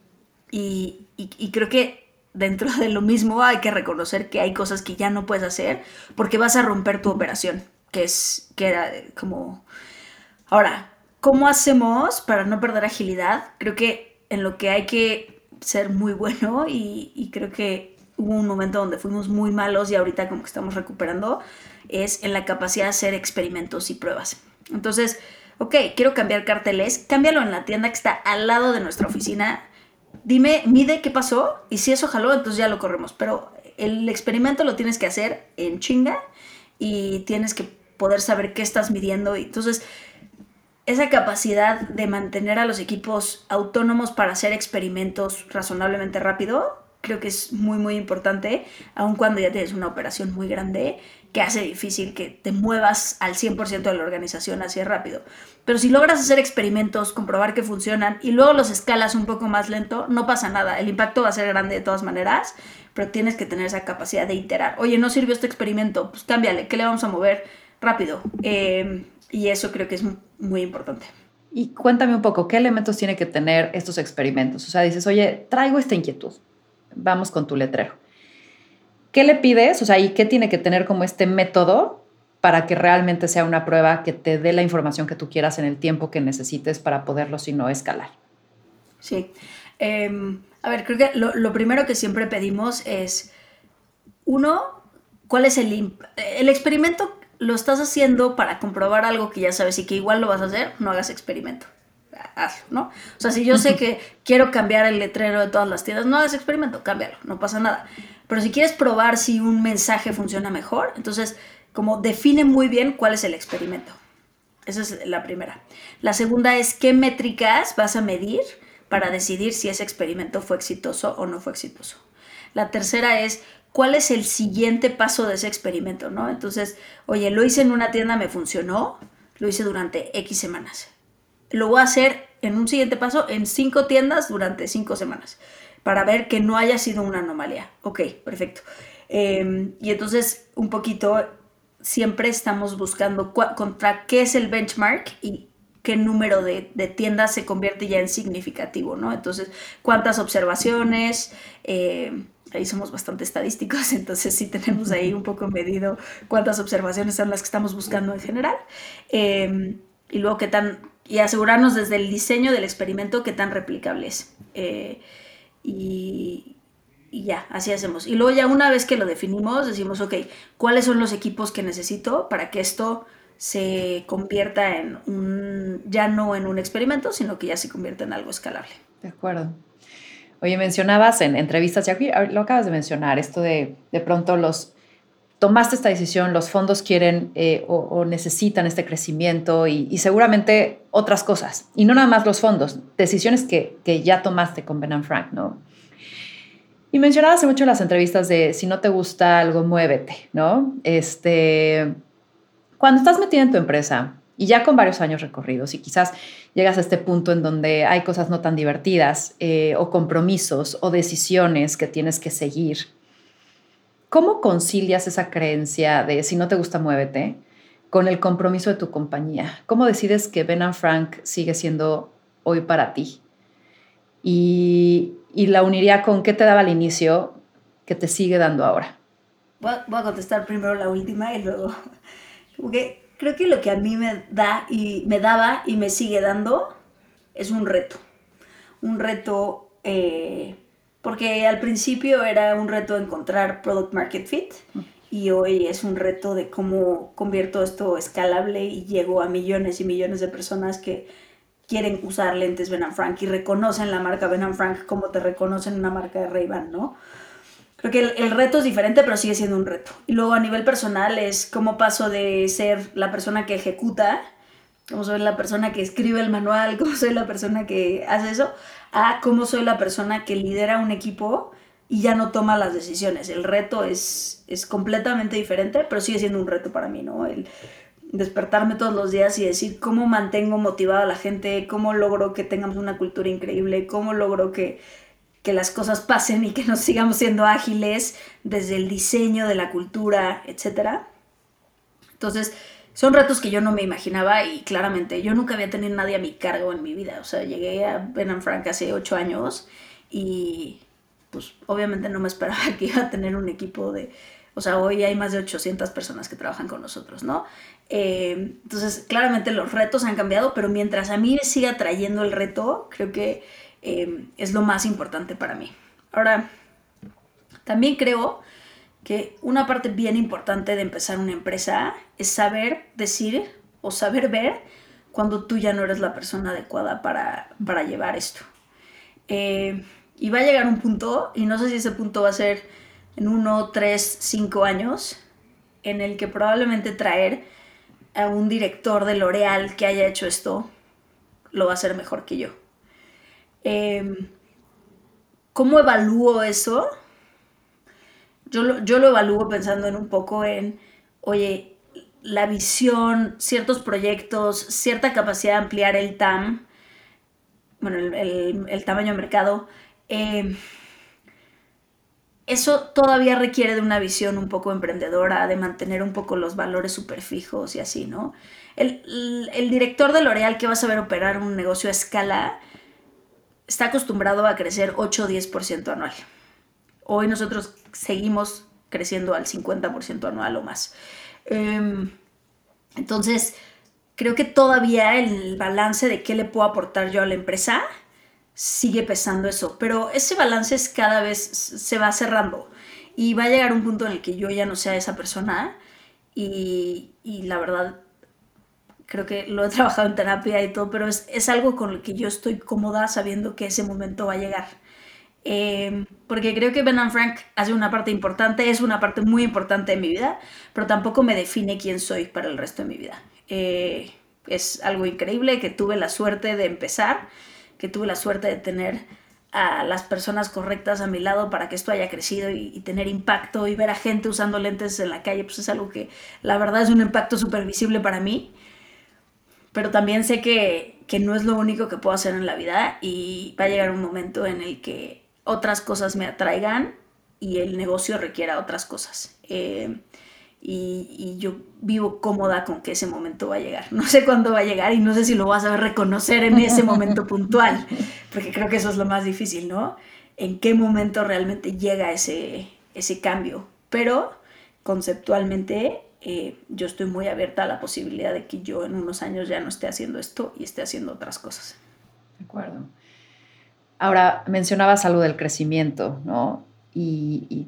y, y, creo que dentro de lo mismo hay que reconocer que hay cosas que ya no puedes hacer porque vas a romper tu operación, que es que era como... Ahora, ¿cómo hacemos para no perder agilidad? Creo que en lo que hay que ser muy bueno y, creo que hubo un momento donde fuimos muy malos y ahorita como que estamos recuperando, es en la capacidad de hacer experimentos y pruebas. Entonces, ok, quiero cambiar carteles, cámbialo en la tienda que está al lado de nuestra oficina dime, mide qué pasó y si eso jaló, entonces ya lo corremos. Pero el experimento lo tienes que hacer en chinga y tienes que poder saber qué estás midiendo. Y entonces, esa capacidad de mantener a los equipos autónomos para hacer experimentos razonablemente rápido, creo que es muy, muy importante, aun cuando ya tienes una operación muy grande que hace difícil que te muevas al 100% de la organización así rápido. Pero si logras hacer experimentos, comprobar que funcionan y luego los escalas un poco más lento, no pasa nada. El impacto va a ser grande de todas maneras, pero tienes que tener esa capacidad de iterar. Oye, no sirvió este experimento, pues cámbiale, ¿qué le vamos a mover rápido? Em, y eso creo que es muy importante. Y cuéntame un poco, ¿qué elementos tiene que tener estos experimentos? O sea, dices, oye, traigo esta inquietud, vamos con tu letrero ¿Qué le pides? O sea, ¿y qué tiene que tener como este método para que realmente sea una prueba que te dé la información que tú quieras en el tiempo que necesites para poderlo, si no, escalar? Sí. Em, a ver, creo que lo, primero que siempre pedimos es, uno, ¿cuál es el... El experimento lo estás haciendo para comprobar algo que ya sabes y que igual lo vas a hacer, no hagas experimento. Hazlo, ¿no? O sea, si yo sé que quiero cambiar el letrero de todas las tiendas, no hagas experimento, cámbialo, no pasa nada. Pero si quieres probar si un mensaje funciona mejor, entonces como define muy bien cuál es el experimento. Esa es la primera. La segunda es qué métricas vas a medir para decidir si ese experimento fue exitoso o no fue exitoso. La tercera es cuál es el siguiente paso de ese experimento, ¿no? Entonces, oye, lo hice en una tienda, me funcionó, lo hice durante X semanas. Lo voy a hacer en un siguiente paso en cinco tiendas durante cinco semanas para ver que no haya sido una anomalía. Ok, perfecto. Em, y entonces, un poquito, siempre estamos buscando contra qué es el benchmark y qué número de, tiendas se convierte ya en significativo, ¿no? Entonces, cuántas observaciones, em, ahí somos bastante estadísticos, entonces sí tenemos ahí un poco medido cuántas observaciones son las que estamos buscando en general. Em, y luego qué tan, y asegurarnos desde el diseño del experimento qué tan replicable es. Eh, y, ya, así hacemos. Y luego ya una vez que lo definimos, decimos, ok, ¿cuáles son los equipos que necesito para que esto se convierta en un, ya no en un experimento, sino que ya se convierta en algo escalable? De acuerdo. Oye, mencionabas en entrevistas, ya lo acabas de mencionar, esto de de pronto los, tomaste esta decisión, los fondos quieren eh, o, necesitan este crecimiento y, seguramente otras cosas. Y no nada más los fondos, decisiones que, que ya tomaste con Ben Frank, ¿no? Y mencionabas mucho en las entrevistas de si no te gusta algo, muévete, ¿no? Este, cuando estás metida en tu empresa y ya con varios años recorridos y quizás llegas a este punto en donde hay cosas no tan divertidas eh, o compromisos o decisiones que tienes que seguir, ¿cómo concilias esa creencia de si no te gusta, muévete? con el compromiso de tu compañía? ¿Cómo decides que Ben Frank sigue siendo hoy para ti? y, y la uniría con qué te daba al inicio que te sigue dando ahora. Voy a, contestar primero la última y luego, porque creo que lo que a mí me da y me daba y me sigue dando es un reto. Un reto, eh, porque al principio era un reto encontrar product market fit y hoy es un reto de cómo convierto esto escalable y llego a millones y millones de personas que quieren usar lentes Ben Frank y reconocen la marca Ben Frank como te reconocen una marca de Ray-Ban, ¿no? Creo que el, reto es diferente, pero sigue siendo un reto. Y luego a nivel personal es cómo paso de ser la persona que ejecuta, cómo soy la persona que escribe el manual, cómo soy la persona que hace eso, a cómo soy la persona que lidera un equipo y ya no toma las decisiones. El reto es, es completamente diferente, pero sigue siendo un reto para mí, ¿no? El despertarme todos los días y decir cómo mantengo motivada a la gente, cómo logro que tengamos una cultura increíble, cómo logro que que las cosas pasen y que nos sigamos siendo ágiles desde el diseño de la cultura, etc. Entonces, son retos que yo no me imaginaba y claramente yo nunca había tenido nadie a mi cargo en mi vida. O sea, llegué a Ben Frank hace ocho años y pues obviamente no me esperaba que iba a tener un equipo de... O sea, hoy hay más de 800 personas que trabajan con nosotros, ¿no? Eh, entonces, claramente los retos han cambiado, pero mientras a mí siga trayendo el reto, creo que Em, es lo más importante para mí. Ahora, también creo que una parte bien importante de empezar una empresa es saber decir o saber ver cuando tú ya no eres la persona adecuada para, para llevar esto. Eh, y va a llegar un punto, y no sé si ese punto va a ser en uno, tres, cinco años, en el que probablemente traer a un director de L'Oreal que haya hecho esto lo va a hacer mejor que yo. Em, ¿Cómo evalúo eso? Yo lo, yo lo evalúo pensando en un poco en, oye, la visión, ciertos proyectos, cierta capacidad de ampliar el TAM, bueno, el, tamaño de mercado. Em, eso todavía requiere de una visión un poco emprendedora, de mantener un poco los valores súper fijos y así, ¿no? El, el director de L'Oreal que va a saber operar un negocio a escala está acostumbrado a crecer 8 o 10% anual. Hoy nosotros seguimos creciendo al 50% anual o más. Em, entonces, creo que todavía el balance de qué le puedo aportar yo a la empresa sigue pesando eso, pero ese balance es cada vez se va cerrando y va a llegar un punto en el que yo ya no sea esa persona y, y la verdad creo que lo he trabajado en terapia y todo, pero es, algo con lo que yo estoy cómoda sabiendo que ese momento va a llegar. Em, porque creo que Ben Frank hace una parte importante, es una parte muy importante de mi vida, pero tampoco me define quién soy para el resto de mi vida. Eh, es algo increíble que tuve la suerte de empezar, que tuve la suerte de tener a las personas correctas a mi lado para que esto haya crecido y, y, tener impacto y ver a gente usando lentes en la calle, pues es algo que la verdad es un impacto súper visible para mí pero también sé que, no es lo único que puedo hacer en la vida y va a llegar un momento en el que otras cosas me atraigan y el negocio requiera otras cosas. Eh, y, yo vivo cómoda con que ese momento va a llegar. No sé cuándo va a llegar y no sé si lo vas a reconocer en ese momento puntual, porque creo que eso es lo más difícil, ¿no? En qué momento realmente llega ese, ese cambio. Pero conceptualmente eh, yo estoy muy abierta a la posibilidad de que yo en unos años ya no esté haciendo esto y esté haciendo otras cosas. De acuerdo. Ahora, mencionabas algo del crecimiento, ¿no? Y,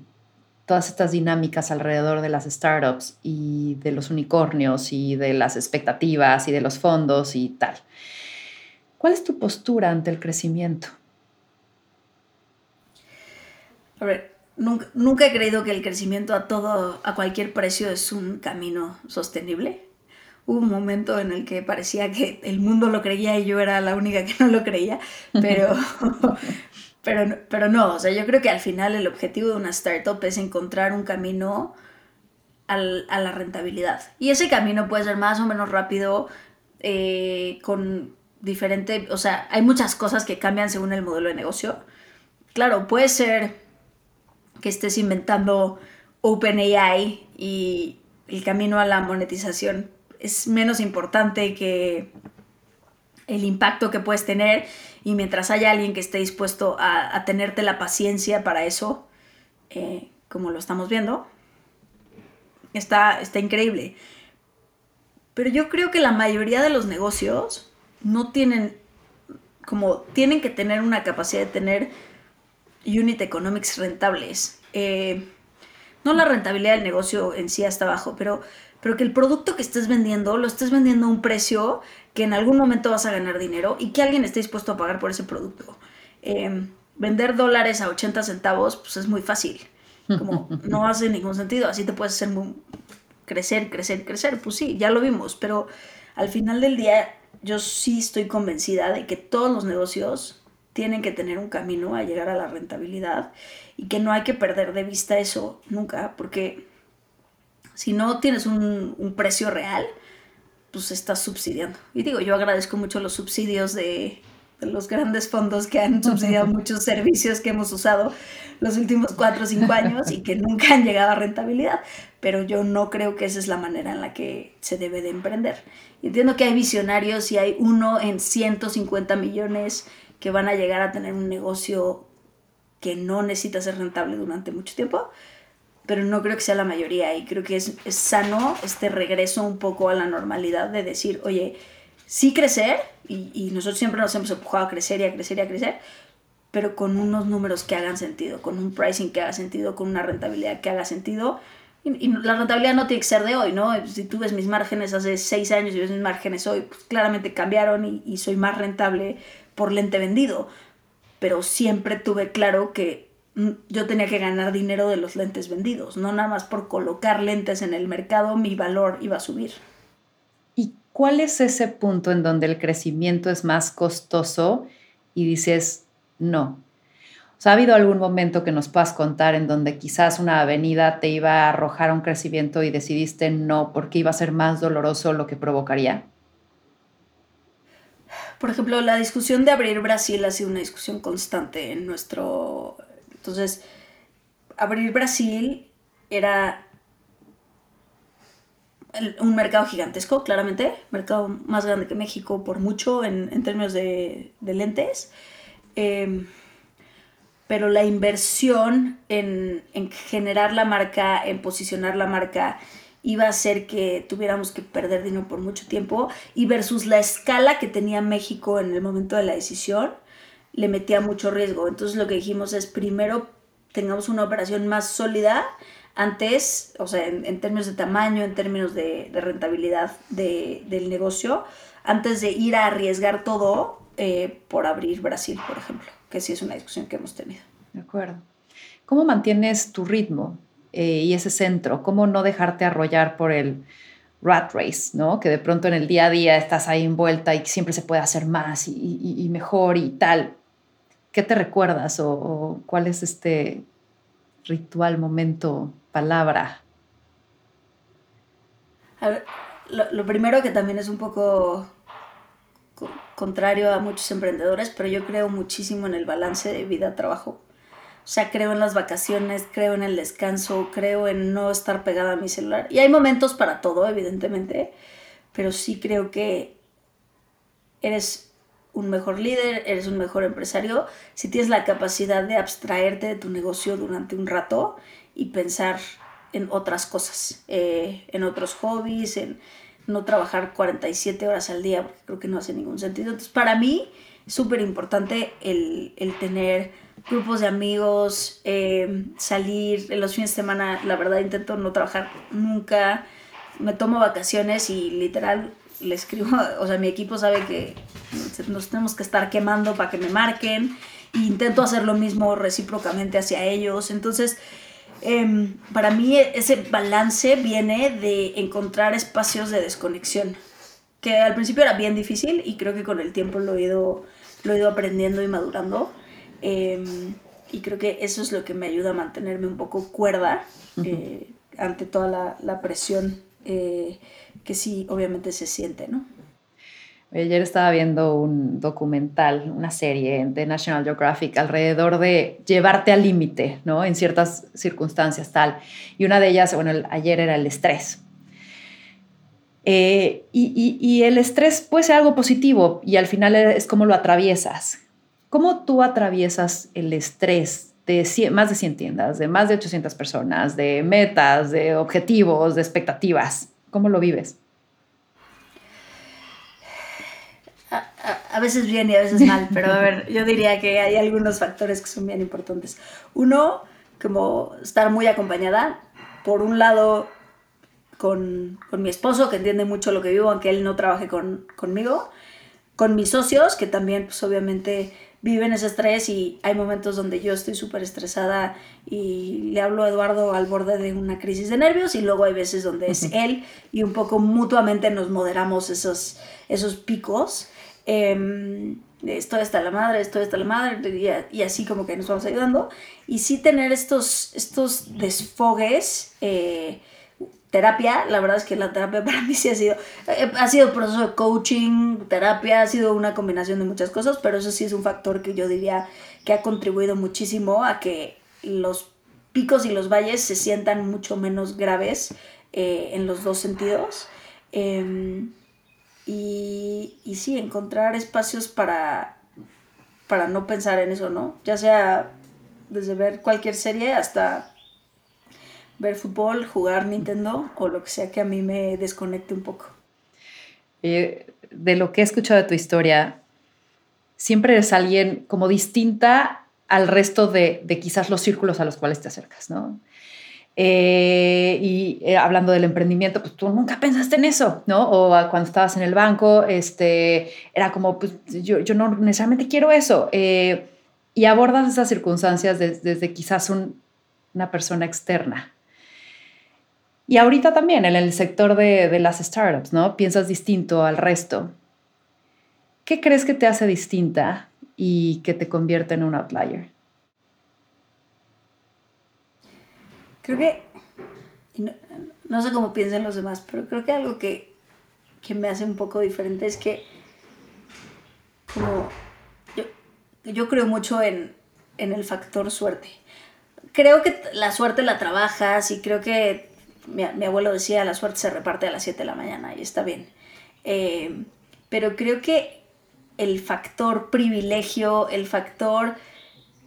todas estas dinámicas alrededor de las startups y de los unicornios y de las expectativas y de los fondos y tal. ¿Cuál es tu postura ante el crecimiento? A ver, Nunca, he creído que el crecimiento a todo, a cualquier precio es un camino sostenible. Hubo un momento en el que parecía que el mundo lo creía y yo era la única que no lo creía, pero, pero, pero no, o sea, yo creo que al final el objetivo de una startup es encontrar un camino a la rentabilidad. Y ese camino puede ser más o menos rápido, eh, con diferente, o sea, hay muchas cosas que cambian según el modelo de negocio. Claro, puede ser que estés inventando OpenAI y el camino a la monetización es menos importante que el impacto que puedes tener y mientras haya alguien que esté dispuesto a, tenerte la paciencia para eso, eh, como lo estamos viendo, está, está increíble. Pero yo creo que la mayoría de los negocios no tienen, como tienen que tener una capacidad de tener unit economics rentables. Eh, no la rentabilidad del negocio en sí está bajo, pero, pero que el producto que estés vendiendo lo estés vendiendo a un precio que en algún momento vas a ganar dinero y que alguien esté dispuesto a pagar por ese producto. Eh, vender dólares a 80 centavos, pues es muy fácil. Como no hace ningún sentido. Así te puedes hacer crecer, crecer, crecer. Pues sí, ya lo vimos. Pero al final del día, yo sí estoy convencida de que todos los negocios tienen que tener un camino a llegar a la rentabilidad y que no hay que perder de vista eso nunca, porque si no tienes un, precio real, pues estás subsidiando. Y digo, yo agradezco mucho los subsidios de, de los grandes fondos que han subsidiado muchos servicios que hemos usado los últimos cuatro o cinco años y que nunca han llegado a rentabilidad, pero yo no creo que esa es la manera en la que se debe de emprender. Entiendo que hay visionarios y hay uno en 150 millones que van a llegar a tener un negocio que no necesita ser rentable durante mucho tiempo, pero no creo que sea la mayoría y creo que es, sano este regreso un poco a la normalidad de decir, oye, sí crecer, y, y, nosotros siempre nos hemos empujado a crecer y a crecer y a crecer, pero con unos números que hagan sentido, con un pricing que haga sentido, con una rentabilidad que haga sentido. Y, la rentabilidad no tiene que ser de hoy, ¿no? Si tú ves mis márgenes hace seis años y ves mis márgenes hoy, pues claramente cambiaron y soy más rentable por lente vendido, pero siempre tuve claro que mm, yo tenía que ganar dinero de los lentes vendidos, no nada más por colocar lentes en el mercado, mi valor iba a subir. ¿Y cuál es ese punto en donde el crecimiento es más costoso y dices, no? ¿ha habido algún momento que nos puedas contar en donde quizás una avenida te iba a arrojar un crecimiento y decidiste no porque iba a ser más doloroso lo que provocaría? Por ejemplo, la discusión de abrir Brasil ha sido una discusión constante en nuestro... Entonces, abrir Brasil era un mercado gigantesco, claramente, mercado más grande que México por mucho en, términos de, lentes. Em, pero la inversión en, en, generar la marca, en posicionar la marca, iba a hacer que tuviéramos que perder dinero por mucho tiempo y versus la escala que tenía México en el momento de la decisión, le metía mucho riesgo. Entonces lo que dijimos es primero tengamos una operación más sólida antes, o sea, en, términos de tamaño, en términos de, rentabilidad del negocio, antes de ir a arriesgar todo eh, por abrir Brasil, por ejemplo, que sí es una discusión que hemos tenido. De acuerdo. ¿Cómo mantienes tu ritmo? Eh, y ese centro, cómo no dejarte arrollar por el rat race, ¿no? Que de pronto en el día a día estás ahí envuelta y siempre se puede hacer más y, mejor y tal. ¿Qué te recuerdas o, cuál es este ritual, momento, palabra? lo, primero que también es un poco contrario a muchos emprendedores, pero yo creo muchísimo en el balance de vida-trabajo. O sea, creo en las vacaciones, creo en el descanso, creo en no estar pegada a mi celular. Y hay momentos para todo, evidentemente, pero sí creo que eres un mejor líder, eres un mejor empresario si tienes la capacidad de abstraerte de tu negocio durante un rato y pensar en otras cosas, eh, en otros hobbies, en no trabajar 47 horas al día, porque creo que no hace ningún sentido. Entonces, para mí es súper importante el, el tener grupos de amigos, eh, salir en los fines de semana, la verdad intento no trabajar nunca, me tomo vacaciones y literal le escribo, o sea, mi equipo sabe que nos tenemos que estar quemando para que me marquen. E intento hacer lo mismo recíprocamente hacia ellos, entonces... Em, para mí ese balance viene de encontrar espacios de desconexión, que al principio era bien difícil y creo que con el tiempo lo he ido, lo he ido aprendiendo y madurando. Em, y creo que eso es lo que me ayuda a mantenerme un poco cuerda eh, ante toda la, presión eh, que sí, obviamente se siente, ¿no? Ayer estaba viendo un documental, una serie de National Geographic alrededor de llevarte al límite, ¿no? En ciertas circunstancias tal. Y una de ellas, bueno, ayer era el estrés. Eh, y, el estrés puede ser algo positivo y al final es como lo atraviesas. ¿Cómo tú atraviesas el estrés de más de 100 tiendas, de más de 800 personas, de metas, de objetivos, de expectativas? ¿Cómo lo vives? A, veces bien y a veces mal, pero a ver, yo diría que hay algunos factores que son bien importantes. Uno, como estar muy acompañada. Por un lado, con, mi esposo, que entiende mucho lo que vivo, aunque él no trabaje conmigo. Con mis socios, que también, pues obviamente, viven ese estrés y hay momentos donde yo estoy súper estresada y le hablo a Eduardo al borde de una crisis de nervios y luego hay veces donde es él y un poco mutuamente nos moderamos esos, esos picos. Eh, estoy hasta la madre, estoy hasta la madre, y, así como que nos vamos ayudando. Y sí tener estos, estos desfogues, eh, terapia, la verdad es que la terapia para mí sí ha sido, eh, ha sido proceso de coaching, terapia, ha sido una combinación de muchas cosas, pero eso sí es un factor que yo diría que ha contribuido muchísimo a que los picos y los valles se sientan mucho menos graves eh, en los dos sentidos. Em, y, y sí, encontrar espacios para, para no pensar en eso, ¿no? Ya sea desde ver cualquier serie hasta ver fútbol, jugar Nintendo o lo que sea que a mí me desconecte un poco. Eh, de lo que he escuchado de tu historia, siempre eres alguien como distinta al resto de, de quizás los círculos a los cuales te acercas, ¿no? Eh, y eh, hablando del emprendimiento, pues tú nunca pensaste en eso, ¿no? O cuando estabas en el banco, este, era como, pues yo, yo no necesariamente quiero eso. Y abordas esas circunstancias desde, quizás una persona externa. Y ahorita también en el sector de, las startups, ¿no? Piensas distinto al resto. ¿Qué crees que te hace distinta y que te convierte en un outlier? Creo que, no, sé cómo piensan los demás, pero creo que algo que, me hace un poco diferente es que como yo, creo mucho en, el factor suerte. Creo que la suerte la trabajas y creo que mi, abuelo decía la suerte se reparte a las 7 de la mañana y está bien. Eh, pero creo que el factor privilegio, el factor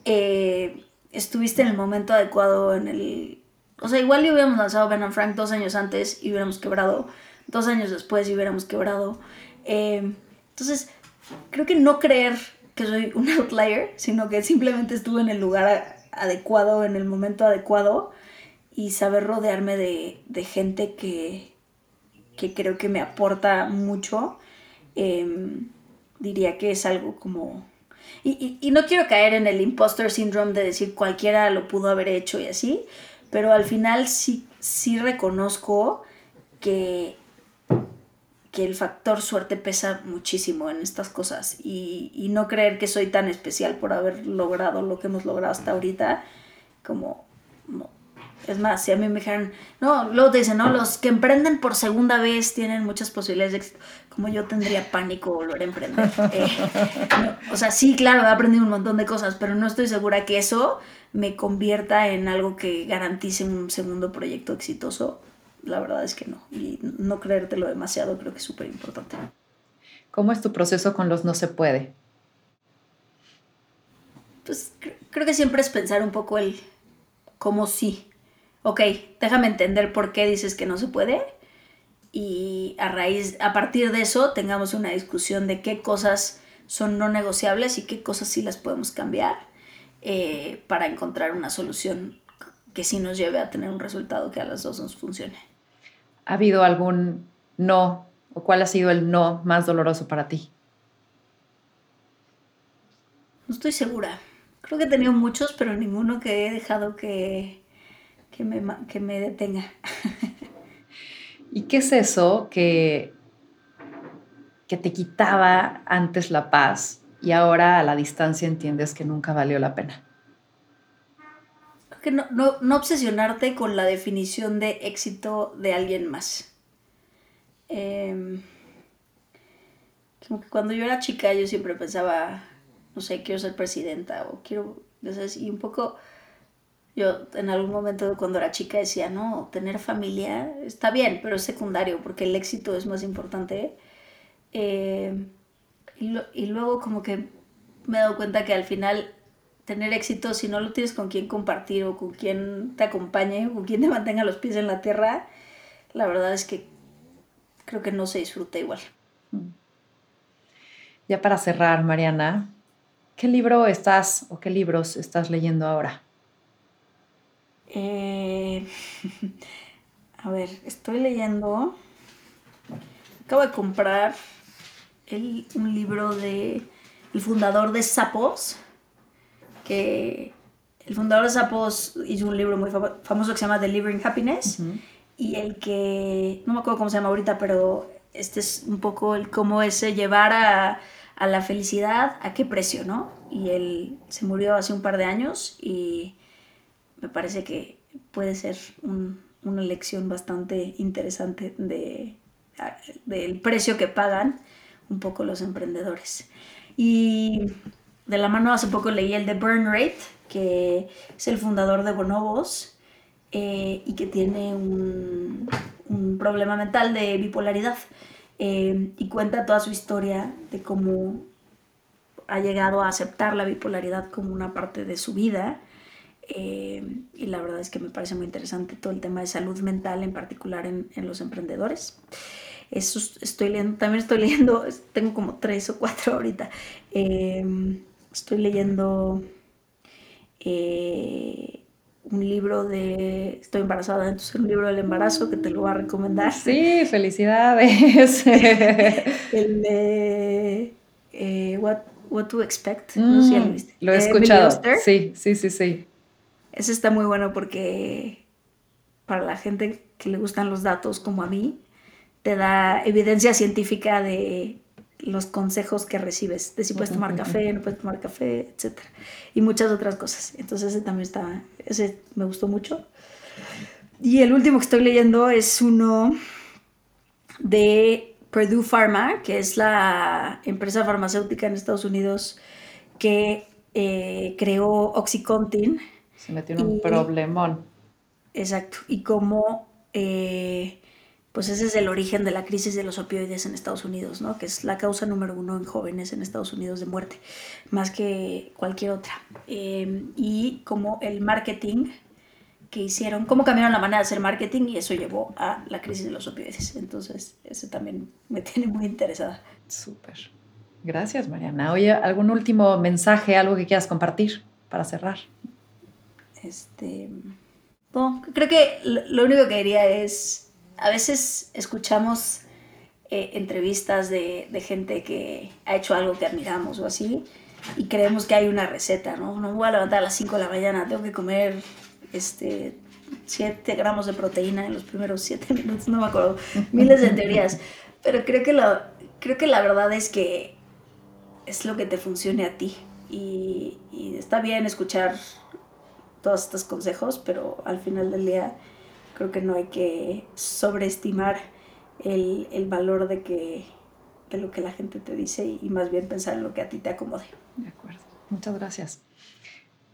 eh, estuviste en el momento adecuado, en el, o sea, igual y hubiéramos lanzado Ben Frank dos años antes y hubiéramos quebrado. Dos años después y hubiéramos quebrado. Eh, entonces, creo que no creer que soy un outlier, sino que simplemente estuve en el lugar adecuado, en el momento adecuado y saber rodearme de, gente que, que, creo que me aporta mucho, em, diría que es algo como... Y, y, no quiero caer en el imposter syndrome de decir cualquiera lo pudo haber hecho y así, pero al final sí, sí reconozco que, que el factor suerte pesa muchísimo en estas cosas y, no creer que soy tan especial por haber logrado lo que hemos logrado hasta ahorita, como, Es más, si a mí me dijeran, no, luego te dicen, no, los que emprenden por segunda vez tienen muchas posibilidades de éxito. Como yo tendría pánico volver a emprender. Eh, o sea, sí, claro, he aprendido un montón de cosas, pero no estoy segura que eso me convierta en algo que garantice un segundo proyecto exitoso, la verdad es que no. Y no creértelo demasiado creo que es súper importante. ¿Cómo es tu proceso con los no se puede? Pues creo que siempre es pensar un poco el cómo sí. Ok, déjame entender por qué dices que no se puede y a raíz, a partir de eso tengamos una discusión de qué cosas son no negociables y qué cosas sí las podemos cambiar eh, para encontrar una solución que sí nos lleve a tener un resultado que a las dos nos funcione. ¿Ha habido algún no o cuál ha sido el no más doloroso para ti? No estoy segura. Creo que he tenido muchos, pero ninguno que he dejado que, que, me, que me detenga. ¿Y qué es eso que, que te quitaba antes la paz y ahora a la distancia entiendes que nunca valió la pena? que no, no, obsesionarte con la definición de éxito de alguien más. Em, como que cuando yo era chica yo siempre pensaba, no sé, quiero ser presidenta o quiero, y un poco Yo en algún momento cuando era chica decía, no, tener familia está bien, pero es secundario porque el éxito es más importante. Eh, y, luego como que me he dado cuenta que al final tener éxito, si no lo tienes con quien compartir o con quien te acompañe o con quien te mantenga los pies en la tierra, la verdad es que creo que no se disfruta igual. Ya para cerrar, Mariana, ¿qué libro estás o qué libros estás leyendo ahora? Eh, a ver, estoy leyendo. Acabo de comprar un libro de el fundador de Sapos, que el fundador de Sapos hizo un libro muy famoso que se llama Delivering Happiness y el que no me acuerdo cómo se llama ahorita, pero este es un poco el cómo es llevar a, a la felicidad, a qué precio, ¿no? Y él se murió hace un par de años y me parece que puede ser una lección bastante interesante de, del precio que pagan un poco los emprendedores. Y de la mano hace poco leí el de Burn Rate, que es el fundador de Bonobos eh, y que tiene un, problema mental de bipolaridad. Eh, y cuenta toda su historia de cómo ha llegado a aceptar la bipolaridad como una parte de su vida eh, y la verdad es que me parece muy interesante todo el tema de salud mental, en particular en, en, los emprendedores. Eso estoy leyendo, también estoy leyendo, tengo como tres o cuatro ahorita. Em, estoy leyendo eh, un libro de, estoy embarazada, entonces un libro del embarazo que te lo voy a recomendar. Sí, felicidades. el de eh, What, What to Expect, no sé si lo mm, viste. Lo he escuchado. Sí, sí, sí, sí. Eso está muy bueno porque para la gente que le gustan los datos como a mí, te da evidencia científica de los consejos que recibes, de si puedes tomar café, no puedes tomar café, etc. Y muchas otras cosas. Entonces ese también está, ese me gustó mucho. Y el último que estoy leyendo es uno de Purdue Pharma, que es la empresa farmacéutica en Estados Unidos que eh, creó Oxycontin se metió en un problemón. Exacto. Y cómo, eh, pues ese es el origen de la crisis de los opioides en Estados Unidos, ¿no? Que es la causa número uno en jóvenes en Estados Unidos de muerte, más que cualquier otra. Em, y como el marketing que hicieron, cómo cambiaron la manera de hacer marketing y eso llevó a la crisis de los opioides. Entonces, ese también me tiene muy interesada. Súper. Gracias, Mariana. Oye, ¿algún último mensaje, algo que quieras compartir para cerrar? Este, creo que lo único que diría es, a veces escuchamos eh, entrevistas de, gente que ha hecho algo que admiramos o así, y creemos que hay una receta, ¿no? No me voy a levantar a las 5 de la mañana, tengo que comer este, 7 gramos de proteína en los primeros 7 minutos, no me acuerdo, miles de teorías, pero creo que, lo, creo que la verdad es que es lo que te funcione a ti. Y, y está bien escuchar todos estos consejos, pero al final del día creo que no hay que sobreestimar el, valor de, que, de lo que la gente te dice y, más bien pensar en lo que a ti te acomode. De acuerdo. Muchas gracias.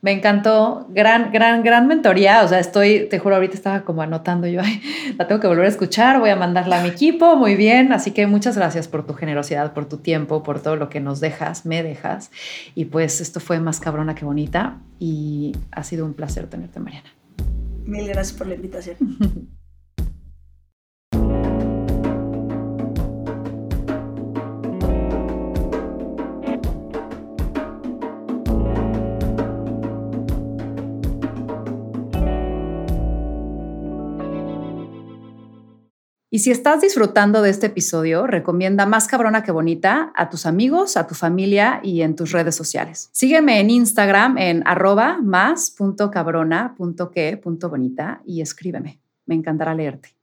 Me encantó, gran, gran, gran mentoría. O sea, estoy, te juro, ahorita estaba como anotando yo, la tengo que volver a escuchar, voy a mandarla a mi equipo, muy bien. Así que muchas gracias por tu generosidad, por tu tiempo, por todo lo que nos dejas, me dejas. Y pues esto fue más cabrona que bonita y ha sido un placer tenerte, Mariana. Mil gracias por la invitación. Y si estás disfrutando de este episodio, recomienda Más Cabrona que Bonita a tus amigos, a tu familia y en tus redes sociales. Sígueme en Instagram en arroba más.cabrona.que.bonita y escríbeme. Me encantará leerte.